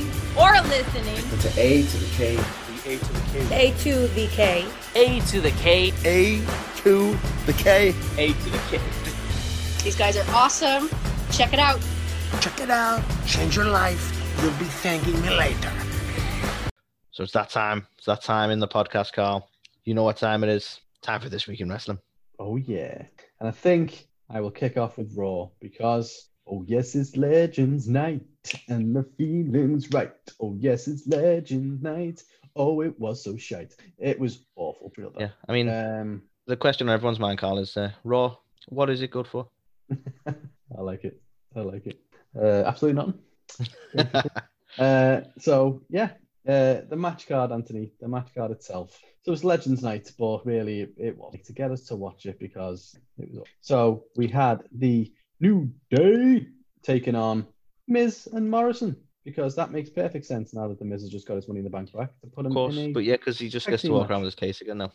watching or listening to A to the K. The A to the K. A to the K. A to the K. A to the K. A to the K. These guys are awesome. Check it out. Check it out. Change your life. You'll be thanking me later. So it's that time. It's that time in the podcast, Carl. You know what time it is. Time for this week in wrestling. Oh yeah. And I think I will kick off with Raw because oh yes, it's Legends Night and the feeling's right. Oh yes, it's Legends Night. Oh, it was so shite. It was awful. Real bad. Yeah, I mean, Um, the question on everyone's mind, Carl, is uh, Raw. What is it good for? I like it. I like it. Uh, absolutely nothing. uh, so yeah, uh, the match card, Anthony, the match card itself. So it's Legends Night, but really it, it was to get us to watch it because it was. So we had the New Day taking on Miz and Morrison because that makes perfect sense now that the Miz has just got his money in the bank back to put him Of course, in a but yeah, because he just gets to walk match. around with his case again now.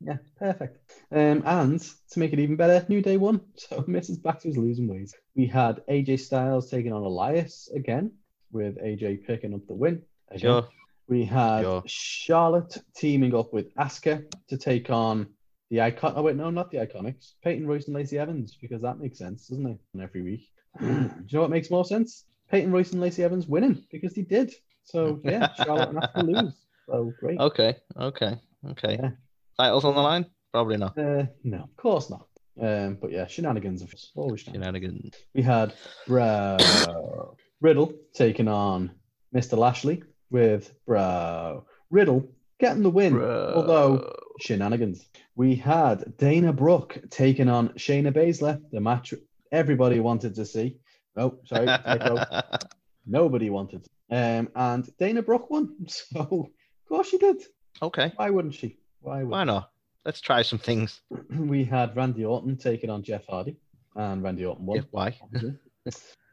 yeah, perfect. Um, and to make it even better, New Day won. So Miz is back to his losing ways. We had AJ Styles taking on Elias again, with AJ picking up the win. Again. Sure. We had Sure. Charlotte teaming up with Asuka to take on the icon. Oh wait, no, not the Iconics. Peyton Royce and Lacey Evans, because that makes sense, doesn't it? Every week. Do you know what makes more sense? Peyton Royce and Lacey Evans winning because they did. So yeah, Charlotte and Asuka lose. So great. Okay, okay, okay. Yeah. Titles on the line? Probably not. Uh, no, of course not. Um, but yeah, shenanigans. Of always shenanigans. We had Bro Riddle taking on Mr. Lashley with Bro Riddle getting the win, although shenanigans. We had Dana Brooke taking on Shayna Baszler, the match everybody wanted to see. Oh, sorry, nobody wanted. Um, and Dana Brooke won, so of course she did. okay, Why wouldn't she? Why would why not? Let's try some things. we had Randy Orton taking on Jeff Hardy, and Randy Orton won. Yeah, why?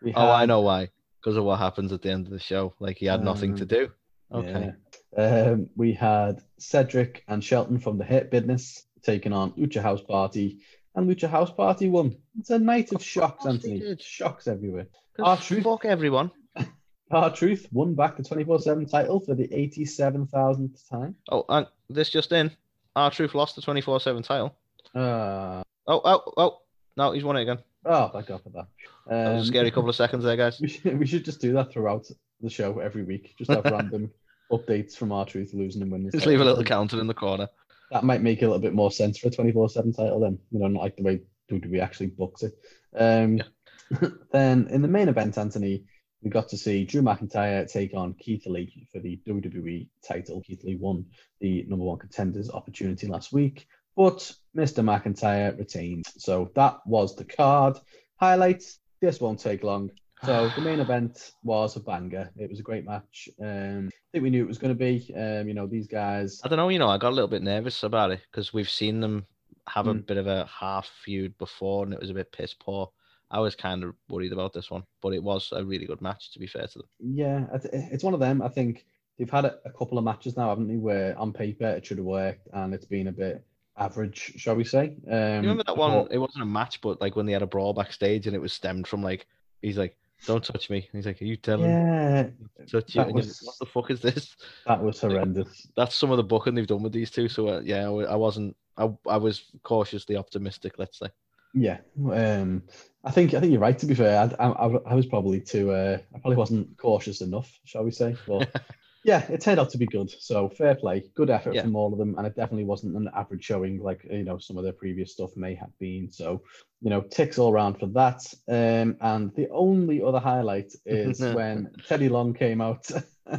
We Oh, I know why. Because of what happens at the end of the show. Like he had nothing to Um, do. Okay. Yeah. Um, we had Cedric and Shelton from the Hurt Business taking on Lucha House Party, and Lucha House Party won. It's a night of shocks, Anthony. Shocks everywhere. R-Truth, Fuck everyone. R-Truth won back the 24 7 title for the 87,000th time. Oh, and this just in. R-Truth lost the 24 7 title. Uh, Oh, oh, oh. No, he's won it again. oh, thank God for that. That was a Um, scary couple of seconds there, guys. We should, we should just do that throughout the show every week. Just have random updates from R-Truth losing and winning. Just leave a little counter in the corner. That might make a little bit more sense for a 24 7 title, then. You know, not like the way WWE actually books it. Um, then in the main event, Anthony, we got to see Drew McIntyre take on Keith Lee for the WWE title. Keith Lee won the number one contenders opportunity last week, but Mr. McIntyre retained. So that was the card. Highlights this won't take long. So the main event was a banger. It was a great match. Um, I think we knew it was going to be. Um, you know, these guys. I don't know, you know, I got a little bit nervous about it because we've seen them have a Mm. bit of a half feud before and it was a bit piss poor. I was kind of worried about this one, but it was a really good match, to be fair to them. Yeah, it's one of them. I think they've had a, a couple of matches now, haven't they? Where on paper it should have worked, and it's been a bit average, shall we say? Um, you remember that one? It wasn't a match, but like when they had a brawl backstage and it was stemmed from like, he's like, don't touch me. He's like, are you telling me Yeah, to touch you? like, was- what the fuck is this? that was horrendous. That's some of the booking they've done with these two. So uh, yeah, I I wasn't, I, I was cautiously optimistic, let's say. Yeah, um, I think I think you're right. To be fair, I, I, I was probably too. Uh, I probably wasn't cautious enough, shall we say? But yeah, it turned out to be good. So fair play, good effort Yeah. from all of them, and it definitely wasn't an average showing like you know some of their previous stuff may have been. So you know, ticks all round for that. Um, and the only other highlight is when Teddy Long came out.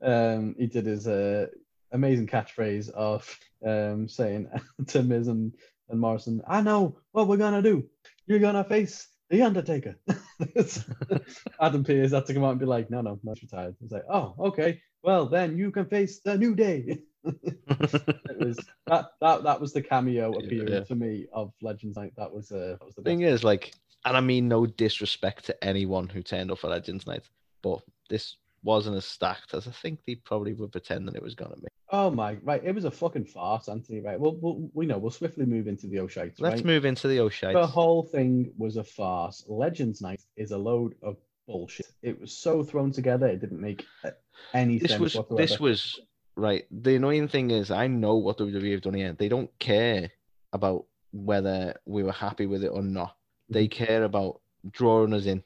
um, he did his uh, amazing catchphrase of um, saying to Miz and, and Morrison, "I know what we're gonna do. You're gonna face the Undertaker." Adam Pearce had to come out and be like, "No, no, not retired." He's like, "Oh, okay. Well, then you can face the New Day." it was that that that was the cameo appearance yeah. for me of Legends Night. That was uh, that was the thing best. is, like, and I mean no disrespect to anyone who turned up for Legends Night, but this wasn't as stacked as I think they probably were pretending it was gonna be. Oh my! Right, it was a fucking farce, Anthony. Right, well, we'll we know we'll swiftly move into the O'Shites. Let's right? move into the O'Shite. The whole thing was a farce. Legends Night is a load of bullshit. It was so thrown together, it didn't make any This sense was whatsoever. this was right. The annoying thing is, I know what WWE have done here. They don't care about whether we were happy with it or not. They mm-hmm. care about drawing us in.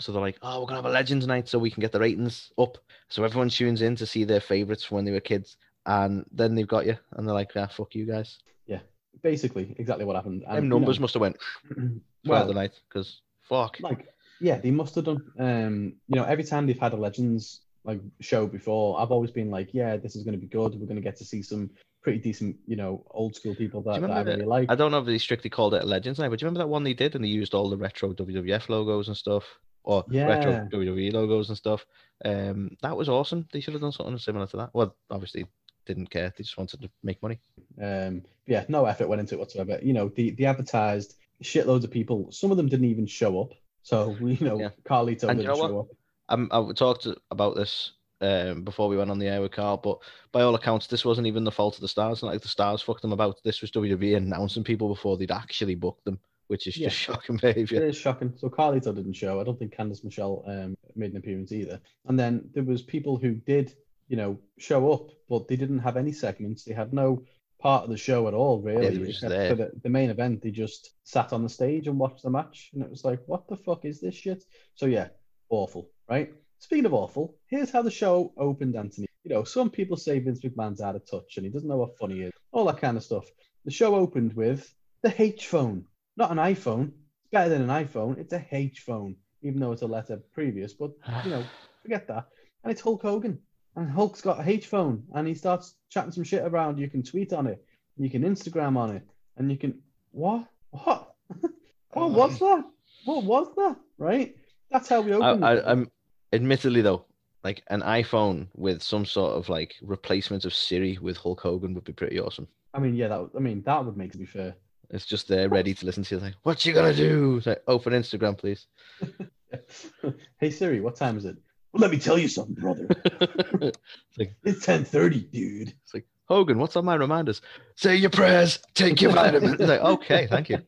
So they're like, oh, we're gonna have a Legends night so we can get the ratings up, so everyone tunes in to see their favorites from when they were kids, and then they've got you, and they're like, ah, fuck you guys. Yeah, basically exactly what happened. And, Them you numbers know, must have went throughout well, the night because fuck. like yeah, they must have done. Um, you know, every time they've had a Legends like show before, I've always been like, yeah, this is going to be good. We're going to get to see some pretty decent, you know, old school people that, that I really like. I don't know if they strictly called it a Legends night, but do you remember that one they did and they used all the retro WWF logos and stuff, or retro WWE logos and stuff? Um, that was awesome. They should have done something similar to that. Well, obviously didn't care. They just wanted to make money. Um, yeah, no effort went into it whatsoever. You know, the the advertised shitloads of people. Some of them didn't even show up. So you know, Yeah. Carlito And didn't you know show up. Um, I talked about this um, before we went on the air with Carl, but by all accounts, this wasn't even the fault of the stars. Not like the stars fucked them about. This was WWE announcing people before they'd actually booked them, which is Yeah. just shocking It behavior. is shocking. So Carlito didn't show. I don't think Candice Michelle um, made an appearance either. And then there was people who did, you know, show up, but they didn't have any segments. They had no part of the show at all, really. they were just except there. for the, the main event. They just sat on the stage and watched the match, and it was like, what the fuck is this shit? So yeah, awful, right? Speaking of awful, here's how the show opened, Anthony. You know, some people say Vince McMahon's out of touch and he doesn't know what funny is, all that kind of stuff. The show opened with the H phone, not an iPhone. It's better than an iPhone. It's a H phone, even though it's a letter previous. But you know, forget that. And it's Hulk Hogan, and Hulk's got a H phone, and he starts chatting some shit around. You can tweet on it, you can Instagram on it, and you can what what what was um. that? What was that? Right? That's how we I. I, I'm admittedly though, like an iPhone with some sort of like replacement of Siri with Hulk Hogan would be pretty awesome. I mean, yeah, that. would- I mean, that would make it be fair. It's just there ready to listen to you. Like, what you gonna do? It's like, open Instagram, please. hey Siri, what time is it? Well, let me tell you something, brother. it's like, It's ten thirty, dude. it's like Hogan, what's on my reminders? Say your prayers, take your vitamins. It's like, okay, thank you.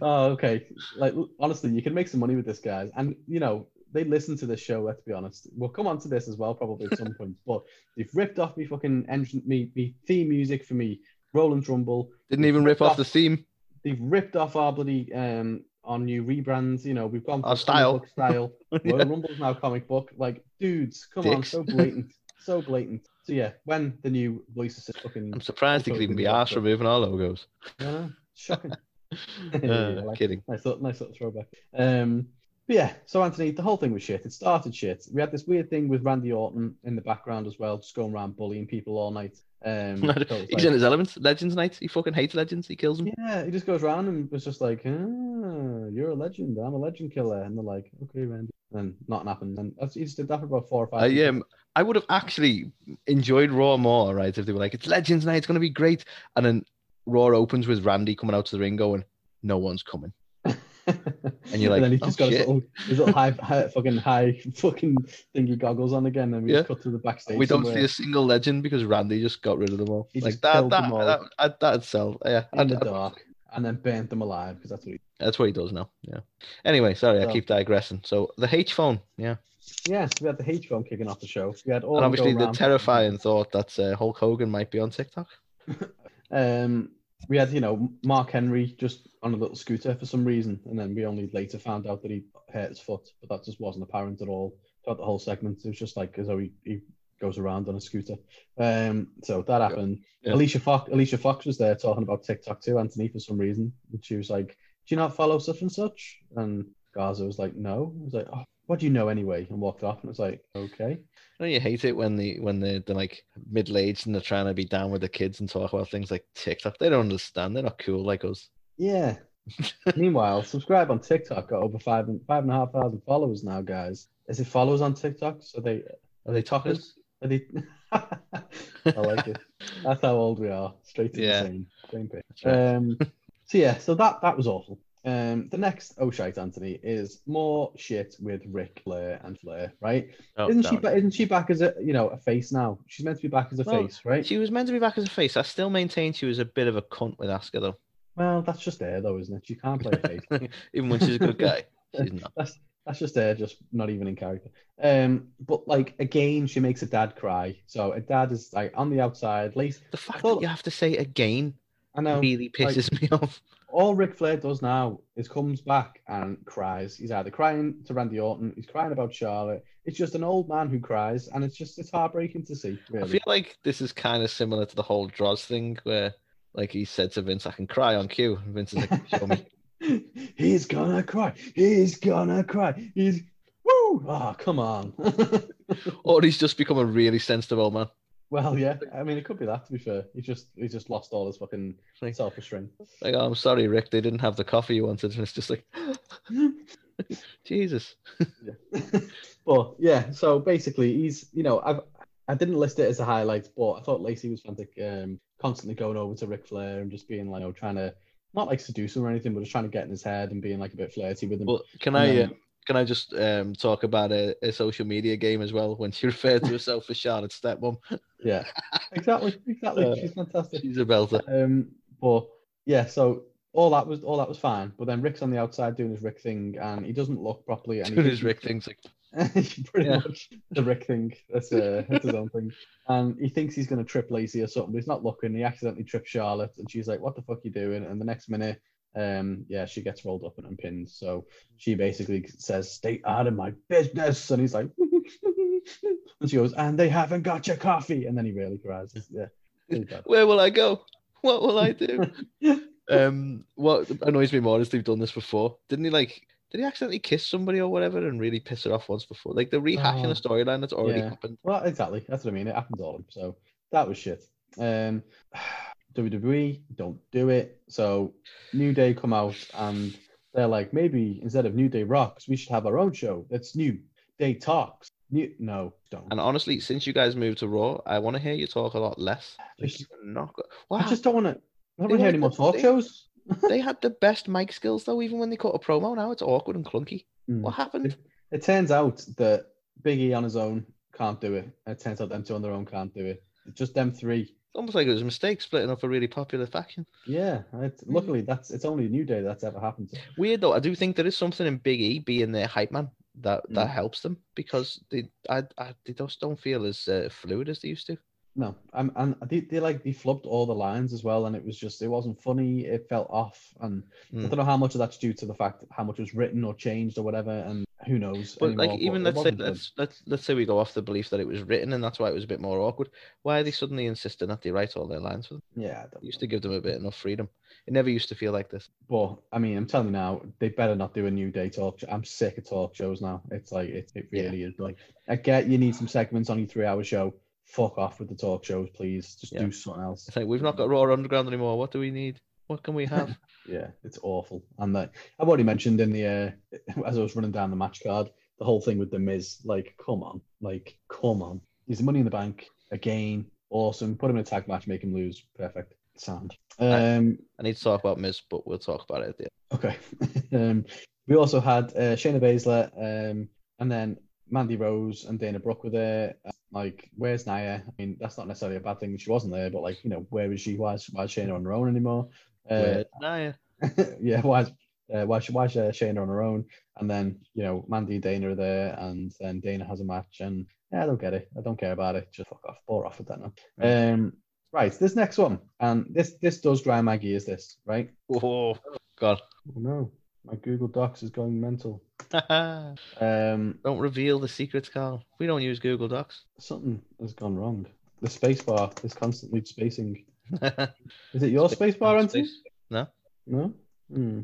oh, okay. Like honestly, you can make some money with this, guys. And you know, they listen to this show. Let's be honest. We'll come on to this as well, probably at some point. But they've ripped off me fucking entrance, me, me theme music for me, Royal Rumble. Didn't even rip off the theme. They've ripped off our bloody um on new rebrands. You know, we've gone Our style. book style. Yeah. Royal Rumble's now comic book. Like, dudes, come on, so blatant, so blatant. So yeah, when the new voices assist fucking, I'm surprised he could even be asked removing our logos. Yeah, shocking. Uh, like kidding. Nice little, nice little throwback. Um, but yeah, so Anthony, the whole thing was shit. It started shit. We had this weird thing with Randy Orton in the background as well, just going around bullying people all night. Um, so it He's like- in his elements. Legends night. He fucking hates legends. He kills them. yeah, he just goes around and was just like, ah, "You're a legend. I'm a legend killer," and they're like, "Okay, Randy," and nothing happened. And he just did that for about four or five. Weeks. um, I would have actually enjoyed Raw more, right? If they were like, "It's Legends Night, it's gonna be great," and then Raw opens with Randy coming out to the ring going, "No one's coming." and you're like, then he's "Oh, just got his shit." little, his little high, high, fucking high, fucking thingy goggles on again, and we just Yeah. cut to the backstage. we don't somewhere see a single legend because Randy just got rid of them all. He like just that, that, them all. that, that, that'd sell. Yeah, in I'd- the I'd- dark, and then burnt them alive because that's what he. that's what he does now. Yeah. Anyway, sorry, I keep digressing. So the H phone, yeah, Yeah, we had the H phone kicking off the show. We had all and obviously the terrifying thought that uh, Hulk Hogan might be on TikTok. Um, we had you know Mark Henry just on a little scooter for some reason, and then we only later found out that he hurt his foot, but that just wasn't apparent at all throughout the whole segment. It was just like as though he, he goes around on a scooter. Um, so that happened. Yeah. Alicia Fox, Alicia Fox was there talking about TikTok too, Anthony, for some reason. And she was like, "Do you not follow such and such?" And Gaza was like, "No." I was like, "Oh, what do you know anyway?" And walked off, and it was like, "Okay." You know, you hate it when the when they're, they're like middle aged and they're trying to be down with the kids and talk about things like TikTok. They don't understand. They're not cool like us. Yeah. Meanwhile, subscribe on TikTok got over five and five and a half thousand followers now, guys. Is it followers on TikTok? So they Are they talkers? are they? I like it. That's how old we are. Straight to Yeah. the same same page. Right. Um. So yeah, so that that was awful. Um. The next oh shite, Anthony, is more shit with Ric Flair and Flair, right? Oh, isn't she? ba- Isn't she back as a you know a face now? She's meant to be back as a Well, face, right? She was meant to be back as a face. I still maintain she was a bit of a cunt with Asuka though. Well, that's just there though, isn't it? She can't play a face. Even when she's a good guy, she's not. That's That's just there, just not even in character. Um, but like again, she makes a dad cry. So a dad is like on the outside. Lacey, The fact thought- that you have to say again I know. really like- pisses me off. All Ric Flair does now is comes back and cries. He's either crying to Randy Orton, he's crying about Charlotte. It's just an old man who cries, and it's just it's heartbreaking to see. I feel like this is kind of similar to the whole Droz thing where like he said to Vince, I can cry on cue. And Vince is like, show me. He's gonna cry. He's gonna cry. He's woo. Ah, come on. Or he's just become a really sensitive old man. Well, yeah. I mean, it could be that. To be fair, he just he just lost all his fucking Like- self restraint. Like, oh, I'm sorry, Rick, they didn't have the coffee you wanted. And it's just like, Jesus. but yeah, so basically, he's you know I've I didn't list it as a highlight, but I thought Lacey was fantastic. Um, constantly going over to Ric Flair and just being like, you know, trying to not like seduce him or anything, but just trying to get in his head and being like a bit flirty with him. Well, can And I then- uh, can I just um, talk about a, a social media game as well when she referred to herself as Charlotte's stepmom? Yeah, exactly, exactly. Uh, She's fantastic. She's a belter. Um, but yeah, so all that was all that was fine. But then Rick's on the outside doing his Rick thing, and he doesn't look properly. And Doing his Rick things like, pretty Yeah. much the Rick thing. That's, uh, that's his own thing. And he thinks he's going to trip Lacey or something, but he's not looking. He accidentally trips Charlotte, and she's like, "What the fuck are you doing?" And the next minute, um, yeah, she gets rolled up and, and pinned. So she basically says, "Stay out of my business," and he's like, and she goes, "And they haven't got your coffee," and then he really cries. Yeah, where will I go? What will I do? um, what annoys me more is they've done this before. Didn't he like? Did he accidentally kiss somebody or whatever and really piss her off once before? Like they're rehashing Oh, a storyline that's already yeah. happened. Well, exactly. That's what I mean. It happens all. So that was shit. Um, WWE don't do it. So New Day come out and they're like, maybe instead of New Day Rocks, we should have our own show. That's New Day Talks. No, don't. And honestly, since you guys moved to Raw, I want to hear you talk a lot less. Just- you're not. Go- I just don't want to. I don't want to hear any more talk they- shows. they had the best mic skills though. Even when they cut a promo, now it's awkward and clunky. Mm. What happened? It turns out that Big E on his own can't do it. And it turns out them two on their own can't do it. It's just them three. It's almost like it was a mistake splitting up a really popular faction. Yeah. Luckily, that's it's only a New Day that's ever happened. Weird though. I do think there is something in Big E being their hype man that that Mm. helps them because they I, I they just don't feel as uh, fluid as they used to. No, um, and they, they like they flubbed all the lines as well, and it was just it wasn't funny. It felt off, and I Mm. don't know how much of that's due to the fact how much was written or changed or whatever, and who knows. But anymore, like even it let's say good. let's let's let's say we go off the belief that it was written and that's why it was a bit more awkward. Why are they suddenly insisting that they write all their lines for them? yeah, It used to give them a bit enough freedom. It never used to feel like this. But I mean, I'm telling you now, they better not do a new day talk. show. I'm sick of talk shows now. It's like it, it Yeah. really is. Like I get you need some segments on your three hour show. Fuck off with the talk shows, please. Just Yeah. do something else. It's like we've not got Raw Underground anymore. What do we need? What can we have? Yeah, it's awful. And that I've already mentioned in the uh, as I was running down the match card, the whole thing with the Miz. Like, come on, like, come on. He's Money in the Bank again. Awesome. Put him in a tag match, make him lose. Perfect. Sound. Um. I need to talk about Miz, but we'll talk about it at the end. Okay. um. We also had uh, Shayna Baszler, um, and then Mandy Rose and Dana Brooke were there. Like, where's Nia? I mean, that's not necessarily a bad thing. She wasn't there, but like, you know, where is she? Why is, why is Shayna on her own anymore? Uh, Where's Nia? yeah, why is uh, why should why is uh, Shayna on her own? And then you know Mandy and Dana are there, and then Dana has a match, and yeah, I don't get it. I don't care about it. Just fuck off, bore off with that now. Um, right, this next one, and this this does dry my gears. This right? Oh God. Oh no, my Google Docs is going mental. um, don't reveal the secrets, Carl. We don't use Google Docs. something has gone wrong. The spacebar is constantly spacing. Is it your spacebar, Anthony? Space. No. No. Hmm.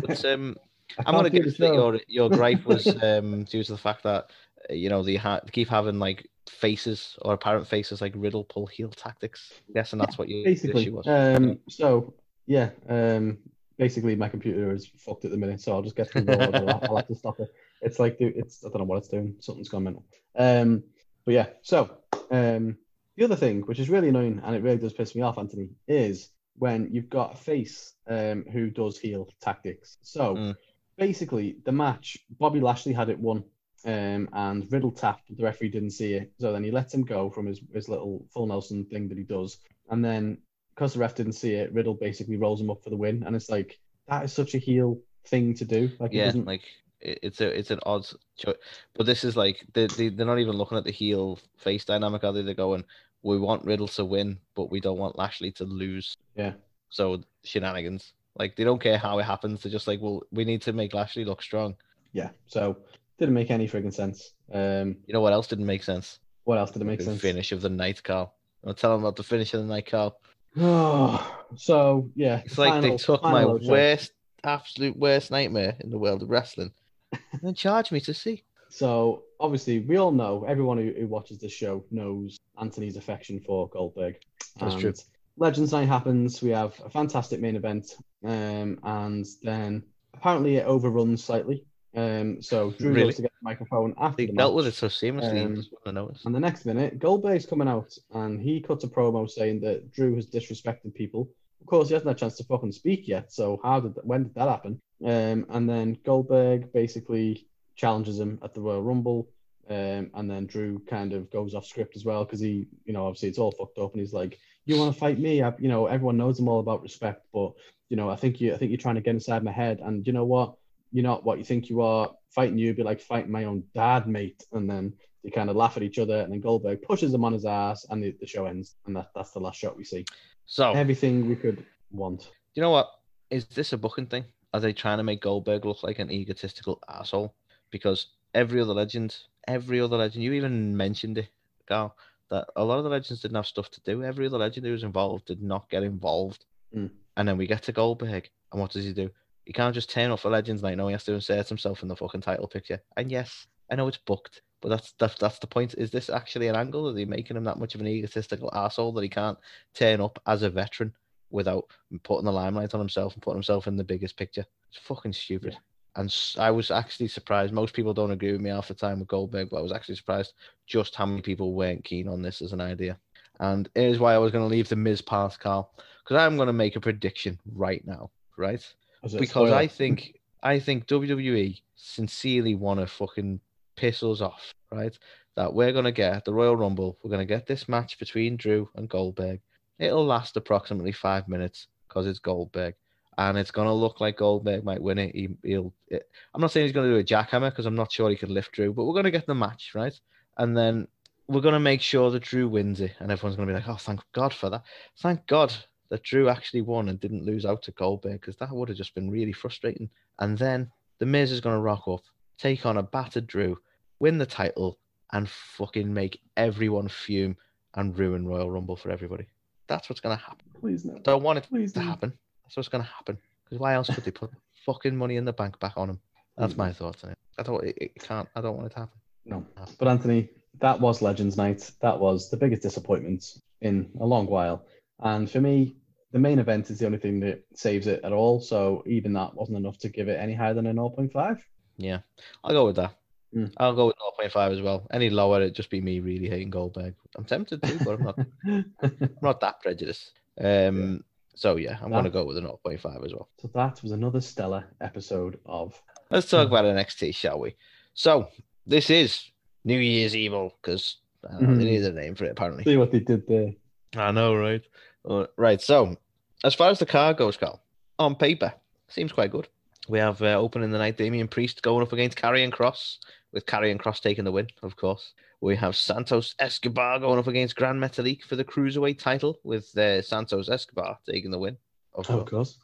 But, um, I'm gonna can't guess that your your gripe was um, due to the fact that uh, you know they ha- keep having like faces or apparent faces like Riddle pull heel tactics. I'm guessing that's what your basically. issue was. Um, so yeah, um, basically my computer is fucked at the minute, so I'll just get through. I'll, I'll have to stop it. It's like it's I don't know what it's doing. Something's gone mental. Um, but yeah, so um, the other thing, which is really annoying and it really does piss me off, Anthony, is when you've got a face um who does heel tactics. So Mm. basically, the match, Bobby Lashley had it won. Um, and Riddle tapped, the referee didn't see it. So then he lets him go from his, his little full Nelson thing that he does. And then because the ref didn't see it, Riddle basically rolls him up for the win. And it's like, that is such a heel thing to do. Like, yeah, like it's a it's an odd choice, but this is like they, they they're not even looking at the heel face dynamic, are they? They're going, we want Riddle to win, but we don't want Lashley to lose. Yeah. So shenanigans. Like they don't care how it happens. They're just like, well, we need to make Lashley look strong. Yeah. So didn't make any friggin' sense. Um, You know what else didn't make sense? what else did it make the sense? finish of the night, Carl. I'll tell them about the finish of the night, Carl. Oh, so yeah, It's like they took my worst, absolute worst nightmare in the world of wrestling and then charged me to see. So obviously, we all know everyone who, who watches this show knows Anthony's affection for Goldberg. That's And true. Legends Night happens. We have a fantastic main event, um, and then apparently it overruns slightly. Um, so Drew Really? goes to get the microphone after They the dealt with it so seamlessly. Um, you just want to notice. And the next minute, Goldberg's coming out and he cuts a promo saying that Drew has disrespected people. Of course, he hasn't had a chance to fucking speak yet. So how did that, when did that happen? Um, and then Goldberg basically challenges him at the Royal Rumble. Um, and then Drew kind of goes off script as well because he, you know, obviously it's all fucked up, and he's like, "You want to fight me? I, you know, everyone knows I'm all about respect, but you know, I think you, I think you're trying to get inside my head, and you know what? You're not what you think you are. Fighting you be like fighting my own dad, mate." And then they kind of laugh at each other, and then Goldberg pushes him on his ass, and the, the show ends, and that, that's the last shot we see. So, Everything we could want. you know what? Is this a booking thing? Are they trying to make Goldberg look like an egotistical asshole? Because every other legend, every other legend, you even mentioned it, Carl, that a lot of the legends didn't have stuff to do. Every other legend who was involved did not get involved. Mm. And then we get to Goldberg, and what does he do? He can't just turn off for Legends Night. No, he has to insert himself in the fucking title picture. And yes, I know it's booked, but that's that's, that's the point. Is this actually an angle? Are they making him that much of an egotistical asshole that he can't turn up as a veteran without putting the limelight on himself and putting himself in the biggest picture? It's fucking stupid. And I was actually surprised. Most people don't agree with me half the time with Goldberg, but I was actually surprised just how many people weren't keen on this as an idea. And here's why I was going to leave the Miz part, Carl, because I'm going to make a prediction right now, right? Was it a because spoiler? I think I think WWE sincerely want to fucking piss us off, right? That we're gonna get the Royal Rumble. We're gonna get this match between Drew and Goldberg. It'll last approximately five minutes because it's Goldberg, and it's gonna look like Goldberg might win it. He, he'll. It, I'm not saying he's gonna do a jackhammer because I'm not sure he can lift Drew, but we're gonna get the match right, and then we're gonna make sure that Drew wins it, and everyone's gonna be like, "Oh, thank God for that! Thank God that Drew actually won and didn't lose out to Goldberg because that would have just been really frustrating." And then the Miz is gonna rock up, take on a battered Drew, win the title, and fucking make everyone fume and ruin Royal Rumble for everybody. That's what's gonna happen. Please no. Don't want it Please to no. happen. That's what's gonna happen. Because why else could they put fucking money in the bank back on him? That's my thoughts on it. I don't. It, it can't. I don't want it to happen. No. But Anthony, that was Legends Night. That was the biggest disappointment in a long while. And for me, the main event is the only thing that saves it at all. So even that wasn't enough to give it any higher than a 0.5. Yeah, I'll go with that. Mm. I'll go with 0.5 as well. Any lower, it'd just be me really hating Goldberg. I'm tempted to, but I'm not. I'm not that prejudiced. Um. So yeah, I'm gonna go with a 0.5 as well. so that was another stellar episode of. Let's talk about NXT, shall we? So this is New Year's Evil because uh, Mhm. they need a name for it apparently. See what they did there. I know, right? Uh, right. So, as far as the car goes, Carl, on paper, seems quite good. We have uh, opening the night Damian Priest going up against Karrion Kross, with Karrion Kross taking the win, of course. We have Santos Escobar going up against Grand Metalik for the Cruiserweight title, with uh, Santos Escobar taking the win, of course. Of course.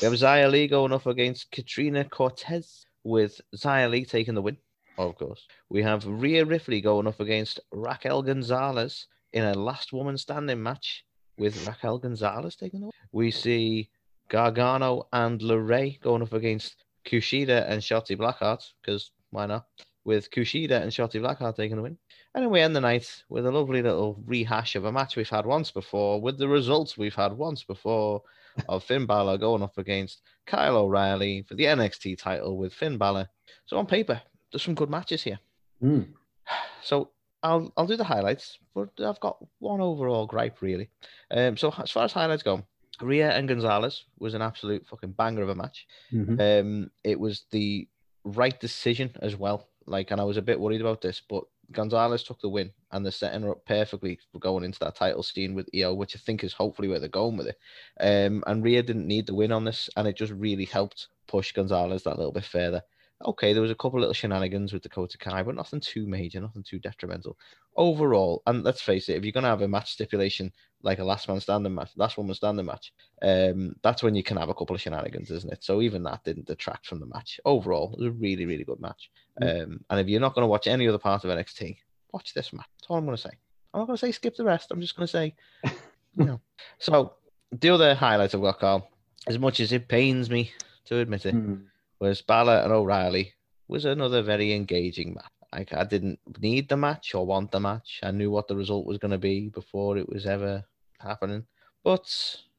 We have Xia Li going up against Katrina Cortez, with Xia Li taking the win, of course. We have Rhea Ripley going up against Raquel Gonzalez in a last woman standing match, with Raquel Gonzalez taking the win. We see Gargano and LeRae going up against Kushida and Shotzi Blackheart, because why not? With Kushida and Shotzi Blackheart taking the win. And then we end the night with a lovely little rehash of a match we've had once before, with the results we've had once before of Finn Balor going up against Kyle O'Reilly for the NXT title with Finn Balor. So on paper, there's some good matches here. Mm. So I'll I'll do the highlights, but I've got one overall gripe really. Um, so as far as highlights go, Rhea and Gonzalez was an absolute fucking banger of a match. Mhm. Um, it was the right decision as well. Like, and I was a bit worried about this, but Gonzalez took the win, and they're setting her up perfectly for going into that title scene with Io, which I think is hopefully where they're going with it. Um, and Rhea didn't need the win on this, and it just really helped push Gonzalez that little bit further. Okay, there was a couple little shenanigans with Dakota Kai, but nothing too major, nothing too detrimental. Overall, and let's face it, if you're gonna have a match stipulation like a last man standing match, last woman standing match, um, that's when you can have a couple of shenanigans, isn't it? So even that didn't detract from the match. Overall, it was a really, really good match. Um, and if you're not gonna watch any other part of NXT, watch this match. That's all I'm gonna say. I'm not gonna say skip the rest. I'm just gonna say, you know. So the other highlight of got, Carl, as much as it pains me to admit it, Hmm. Was Balor and O'Reilly was another very engaging match. Like I didn't need the match or want the match. I knew what the result was going to be before it was ever happening. But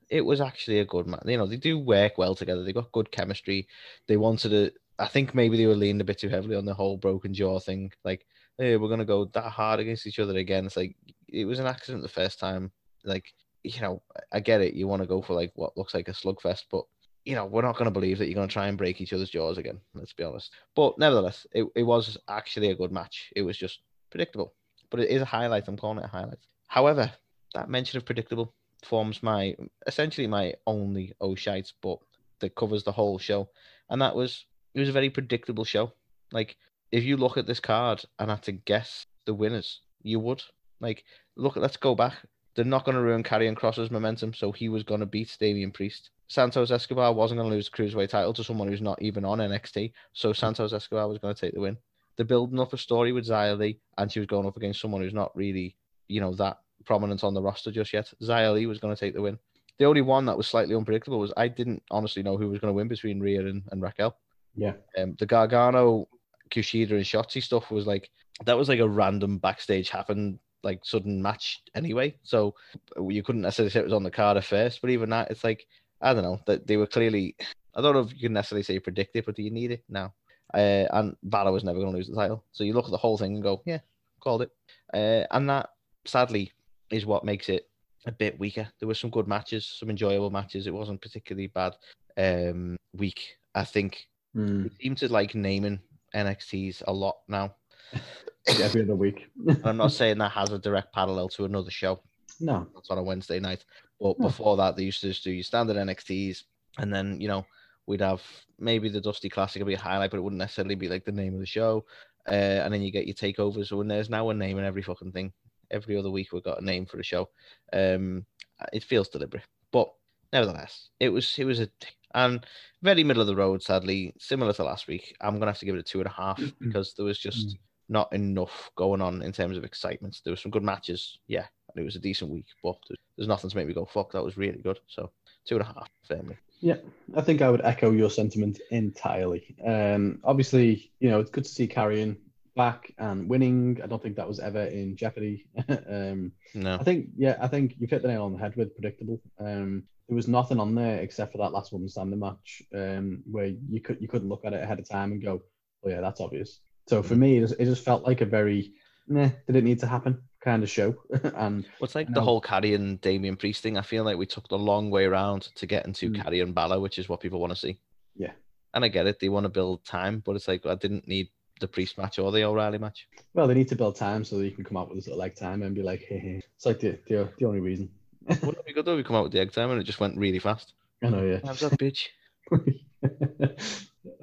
it was actually a good match. You know, they do work well together. They got good chemistry. They wanted to. I think maybe they were leaning a bit too heavily on the whole broken jaw thing. Like, hey, we're gonna go that hard against each other again. It's like it was an accident the first time. Like, you know, I get it. You want to go for like what looks like a slugfest, but you know, we're not going to believe that you're going to try and break each other's jaws again. Let's be honest. But nevertheless, it, it was actually a good match. It was just predictable, but it is a highlight. I'm calling it a highlight. However, that mention of predictable forms my essentially my only oh shite, but that covers the whole show, and that was it was a very predictable show. Like if you look at this card and had to guess the winners, you would like look. Let's go back. They're not going to ruin Karrion Kross's momentum, so he was going to beat Damian Priest. Santos Escobar wasn't going to lose the cruiserweight title to someone who's not even on NXT, so Santos Escobar was going to take the win. They're building up a story with Xia Li, and she was going up against someone who's not really, you know, that prominent on the roster just yet. Xia Li was going to take the win. The only one that was slightly unpredictable was I didn't honestly know who was going to win between Rhea and, and Raquel. Yeah. Um, the Gargano, Kushida, and Shotzi stuff was like that was like a random backstage happened like sudden match anyway. So you couldn't necessarily say it was on the card at first, but even that, it's like I don't know that they were clearly. I don't know if you can necessarily say predict it, but do you need it? No. Uh, and Balor was never going to lose the title. So you look at the whole thing and go, yeah, called it. Uh, and that sadly is what makes it a bit weaker. There were some good matches, some enjoyable matches. It wasn't particularly bad um, week. I think Hmm. we seem to like naming NXTs a lot now. Every other week. And I'm not saying that has a direct parallel to another show. no. That's on a Wednesday night. But before that, they used to just do your standard NXTs, and then you know we'd have maybe the Dusty Classic would be a highlight, but it wouldn't necessarily be like the name of the show. Uh, and then you get your takeovers. So when there's now a name in every fucking thing, every other week we've got a name for a show. Um, it feels deliberate, but nevertheless, it was it was a and very middle of the road. Sadly, similar to last week, I'm gonna have to give it a two and a half because there was just not enough going on in terms of excitement. There were some good matches, yeah, and it was a decent week, but there's- nothing to make me go fuck. That was really good. So two and a half, firmly. Yeah, I think I would echo your sentiment entirely. Um, obviously, you know, it's good to see Karrion back and winning. I don't think that was ever in jeopardy. um, No, I think, yeah, I think you've hit the nail on the head with predictable. Um, there was nothing on there except for that last woman standing match, um, where you could you couldn't look at it ahead of time and go, "Oh yeah, that's obvious." So for me, it just, it just felt like a very, nah, did it need to happen kind of show, and well, it's like the know. whole Carry and Damian Priest thing. I feel like we took the long way around to get into Mm. Carry and Balor, which is what people want to see. Yeah. and I get it. They want to build time, but it's like I didn't need the Priest match or the O'Reilly match. well, they need to build time so that you can come out with this little like time and be like, hey, hey. it's like the the, the only reason. Wouldn't it be good though? We come out with the egg time and it just went really fast. I know, yeah. How's that bitch?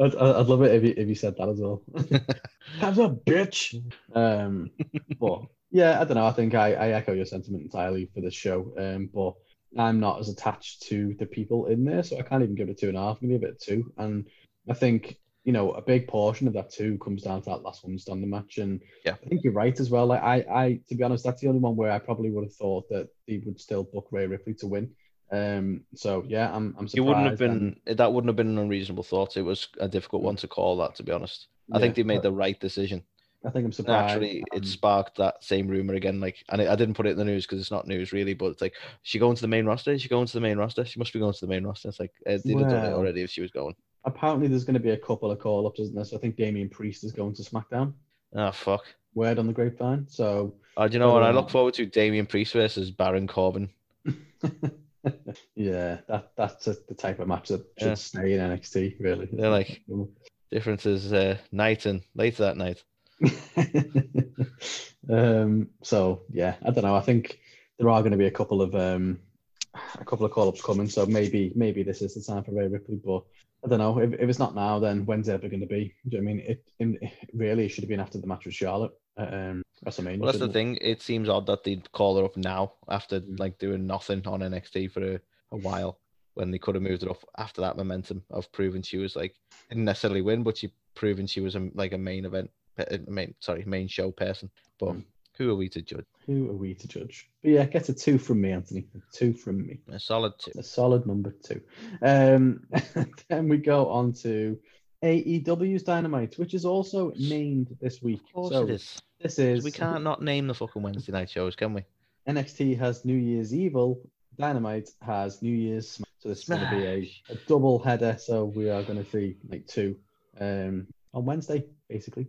I'd, I'd love it if you, if you said that as well. Have a bitch. Um, but yeah, I don't know. I think I, I echo your sentiment entirely for this show. Um, but I'm not as attached to the people in there, so I can't even give it a two and a half. I'm gonna give it a two. And I think you know a big portion of that two comes down to that last one standing match. And Yeah. I think you're right as well. Like I, I to be honest, that's the only one where I probably would have thought that they would still book Rhea Ripley to win. Um, so yeah, I'm I'm surprised. You wouldn't have and- been. That wouldn't have been an unreasonable thought. It was a difficult one to call. That, to be honest, I think they made but the right decision. I think I'm surprised. Actually, it sparked that same rumor again. Like, and I didn't put it in the news because it's not news really. But it's like, is she going to the main roster? Is she going to the main roster? She must be going to the main roster. It's like uh, they'd have done it already if she was going. apparently there's going to be a couple of call ups, isn't there? So I think Damian Priest is going to SmackDown. Oh fuck. Word on the grapevine. So Oh, do you know what? I Um, look forward to Damian Priest versus Baron Corbin. yeah, that that's a, the type of match that should Yeah. stay in NXT. Really. They're like differences uh, night and later that night. um. So yeah, I don't know. I think there are going to be a couple of um, a couple of call ups coming. So maybe maybe this is the time for Rhea Ripley. But I don't know if, if it's not now, then when's it ever going to be? Do you know what I mean it, in, really it should have been after the match with Charlotte at um, WrestleMania. Well, that's the it? thing. It seems odd that they'd call her up now after Mm. like doing nothing on NXT for a, a while when they could have moved it up after that momentum of proving she was like didn't necessarily win, but she proven she was a, like a main event, main sorry main show person. But Mm. who are we to judge? Who are we to judge? But yeah, get a two from me, Anthony. A two from me. A solid two. A solid number two. Um, then we go on to AEW's Dynamite, which is also named this week. Of course so it is. this is We can't not name the fucking Wednesday night shows, can we? NXT has New Year's Evil. Dynamite has New Year's Smash. So this is going to be a, a double header. So we are going to see like two um, on Wednesday, basically.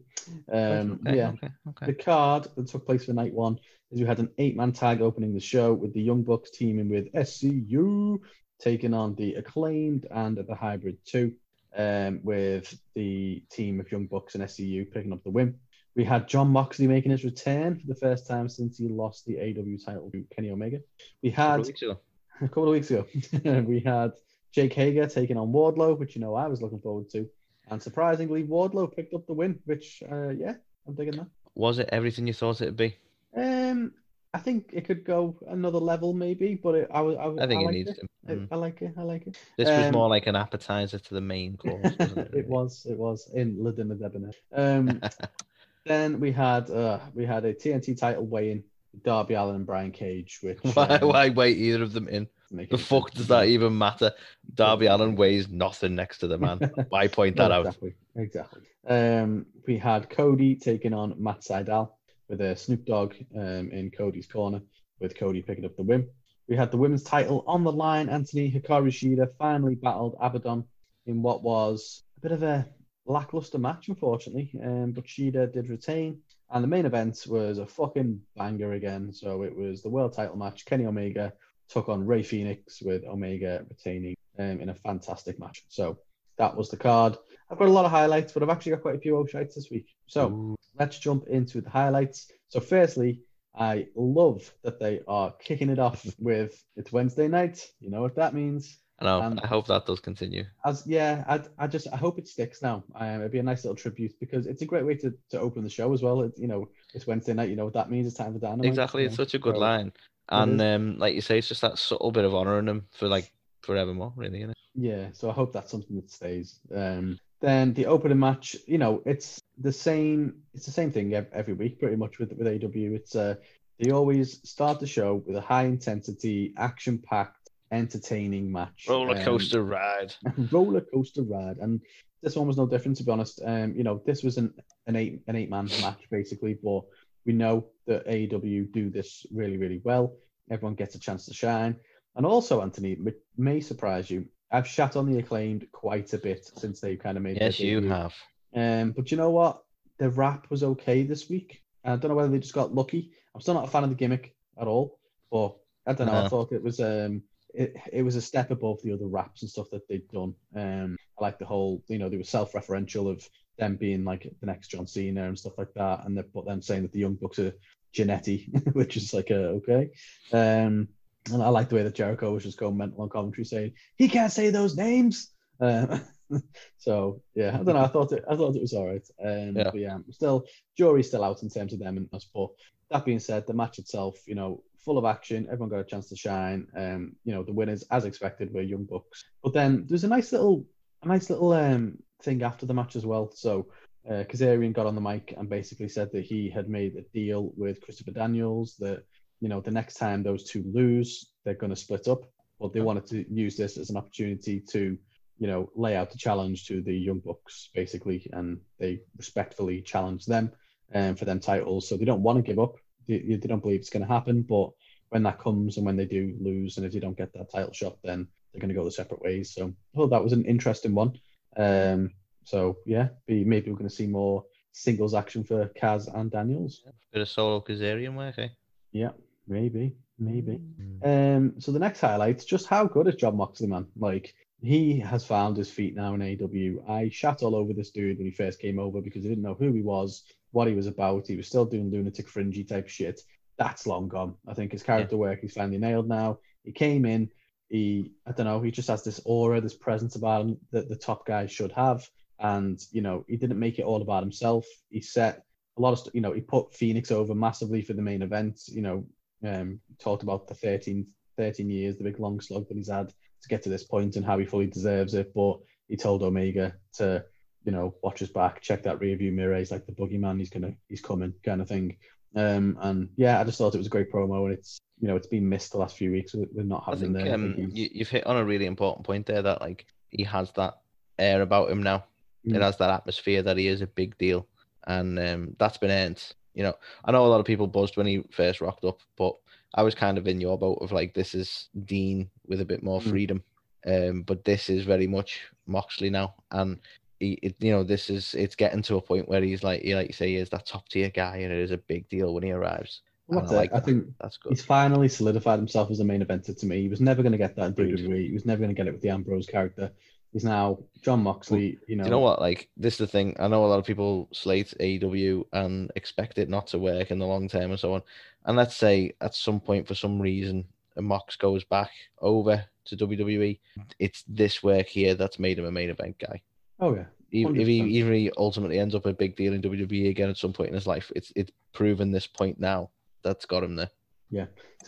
Um, okay, yeah. okay, okay. The card that took place for night one is we had an eight man tag opening the show with the Young Bucks teaming with SCU, taking on the Acclaimed and the Hybrid 2, um, with the team of Young Bucks and SCU picking up the win. We had Jon Moxley making his return for the first time since he lost the AW title to Kenny Omega. We had of weeks ago. a couple of weeks ago, we had Jake Hager taking on Wardlow, which you know I was looking forward to. And surprisingly, Wardlow picked up the win, which, uh, yeah, I'm digging that. Was it everything you thought it'd be? Um, I think it could go another level, maybe, but it, I was, I, was- I think it liked needs it. to. I, Mm. I like it. I like it. This was um, more like an appetizer to the main course, wasn't it? it was. It was in La Dinner Debonair. Um, then we had uh, we had a TNT title weigh-in, Darby Allin and Brian Cage, which why, um, why wait either of them in? Make The fuck does that even matter? Darby Allin weighs nothing next to the man. Why point that No, out? Exactly. Exactly. Um, we had Cody taking on Matt Sydal with a Snoop Dogg um, in Cody's corner, with Cody picking up the win. We had the women's title on the line. Anthony Hikaru Shida finally battled Abaddon in what was a bit of a lackluster match, unfortunately. Um, but Shida did retain. And the main event was a fucking banger again. So it was the world title match. Kenny Omega took on Rey Fenix with Omega retaining um, in a fantastic match. So that was the card. I've got a lot of highlights, but I've actually got quite a few outshouts this week. So Ooh. let's jump into the highlights. So, firstly, I love that they are kicking it off with it's Wednesday night. You know what that means. I know. Um, I hope that does continue. As yeah, I, I just I hope it sticks now. Um, it'd be a nice little tribute because it's a great way to, to open the show as well. It, you know, it's Wednesday night. You know what that means. It's time for dynamite. Exactly. It's such a good So, line. And um, like you say, it's just that subtle bit of honoring them for like forevermore, really, isn't it? Yeah, so I hope that's something that stays. Um, then the opening match, you know, it's the same. It's the same thing ev- every week, pretty much with with AW. It's uh, they always start the show with a high intensity, action packed, entertaining match. Roller Um, coaster ride. roller coaster ride, and this one was no different. To be honest, um, you know, this was an an eight an eight man match basically, but we know that AEW do this really really well. Everyone gets a chance to shine, and also Anthony it may surprise you. I've shat on the acclaimed quite a bit since they've kind of made. Yes, you have. Um, but you know what? The rap was okay this week. I don't know whether they just got lucky. I'm still not a fan of the gimmick at all, but I don't know. I thought it was um, it, it was a step above the other raps and stuff that they'd done. Um, I like the whole, you know, they were self-referential of them being like the next John Cena and stuff like that, and they but them saying that the Young Bucks are Genetti, which is like a okay. Um, and I like the way that Jericho was just going mental on commentary saying he can't say those names. Um, so yeah, I don't know. I thought it. I thought it was all right. Um, Yeah. But yeah, still jury's still out in terms of them and us. But that being said, the match itself, you know, full of action. Everyone got a chance to shine. Um, you know, the winners, as expected, were Young Bucks. But then there's a nice little, a nice little um thing after the match as well. So. Uh, Kazarian got on the mic and basically said that he had made a deal with Christopher Daniels that you know the next time those two lose, they're going to split up. But they wanted to use this as an opportunity to you know, lay out the challenge to the Young Bucks basically, and they respectfully challenge them um, for them titles. So they don't want to give up. They, they don't believe it's going to happen. But when that comes and when they do lose, and if they don't get that title shot, then they're going to go the separate ways. So thought that was an interesting one. Um, so yeah, be, maybe we're going to see more singles action for Kaz and Daniels. Bit of solo Kazarian work, eh? Yeah, maybe, maybe. Mm. Um, so the next highlight, just how good is Jon Moxley, man? Like he has found his feet now in AW. I shat all over this dude when he first came over because I didn't know who he was, what he was about. He was still doing lunatic fringy type shit. That's long gone. I think his character work he's finally nailed now. He came in. He, I don't know, he just has this aura, this presence about him that the top guys should have. And you know, he didn't make it all about himself. He set a lot of, st- you know, he put Fenix over massively for the main event. You know, um, talked about the 13, 13 years, the big long slog that he's had to get to this point and how he fully deserves it. But he told Omega to, you know, watch his back, check that rear view mirror. He's like the boogeyman. He's gonna, he's coming, kind of thing. Um, and yeah, I just thought it was a great promo, and it's you know it's been missed the last few weeks with, with not I having think him there. I um, think you, you've hit on a really important point there that like he has that air about him now. It Mm. has that atmosphere that he is a big deal, and um, that's been earned. You know, I know a lot of people buzzed when he first rocked up, but I was kind of in your boat of like this is Dean with a bit more Mm. freedom, um, but this is very much Moxley now, and he, it, you know, this is it's getting to a point where he's like, he, like you say, he is that top tier guy, and it is a big deal when he arrives. Well, that's it. I that. think that's good. he's finally solidified himself as a main eventer to me. He was never going to get that in. WWE. He was never going to get it with the Ambrose character. He's now Jon Moxley. You know, you know what? Like this is the thing. I know a lot of people slate AEW and expect it not to work in the long term and so on. And let's say at some point, for some reason, a Mox goes back over to WWE. It's this work here that's made him a main event guy. Oh yeah, Even if he if he ultimately ends up a big deal in WWE again at some point in his life, it's it's proven this point now that's got him there.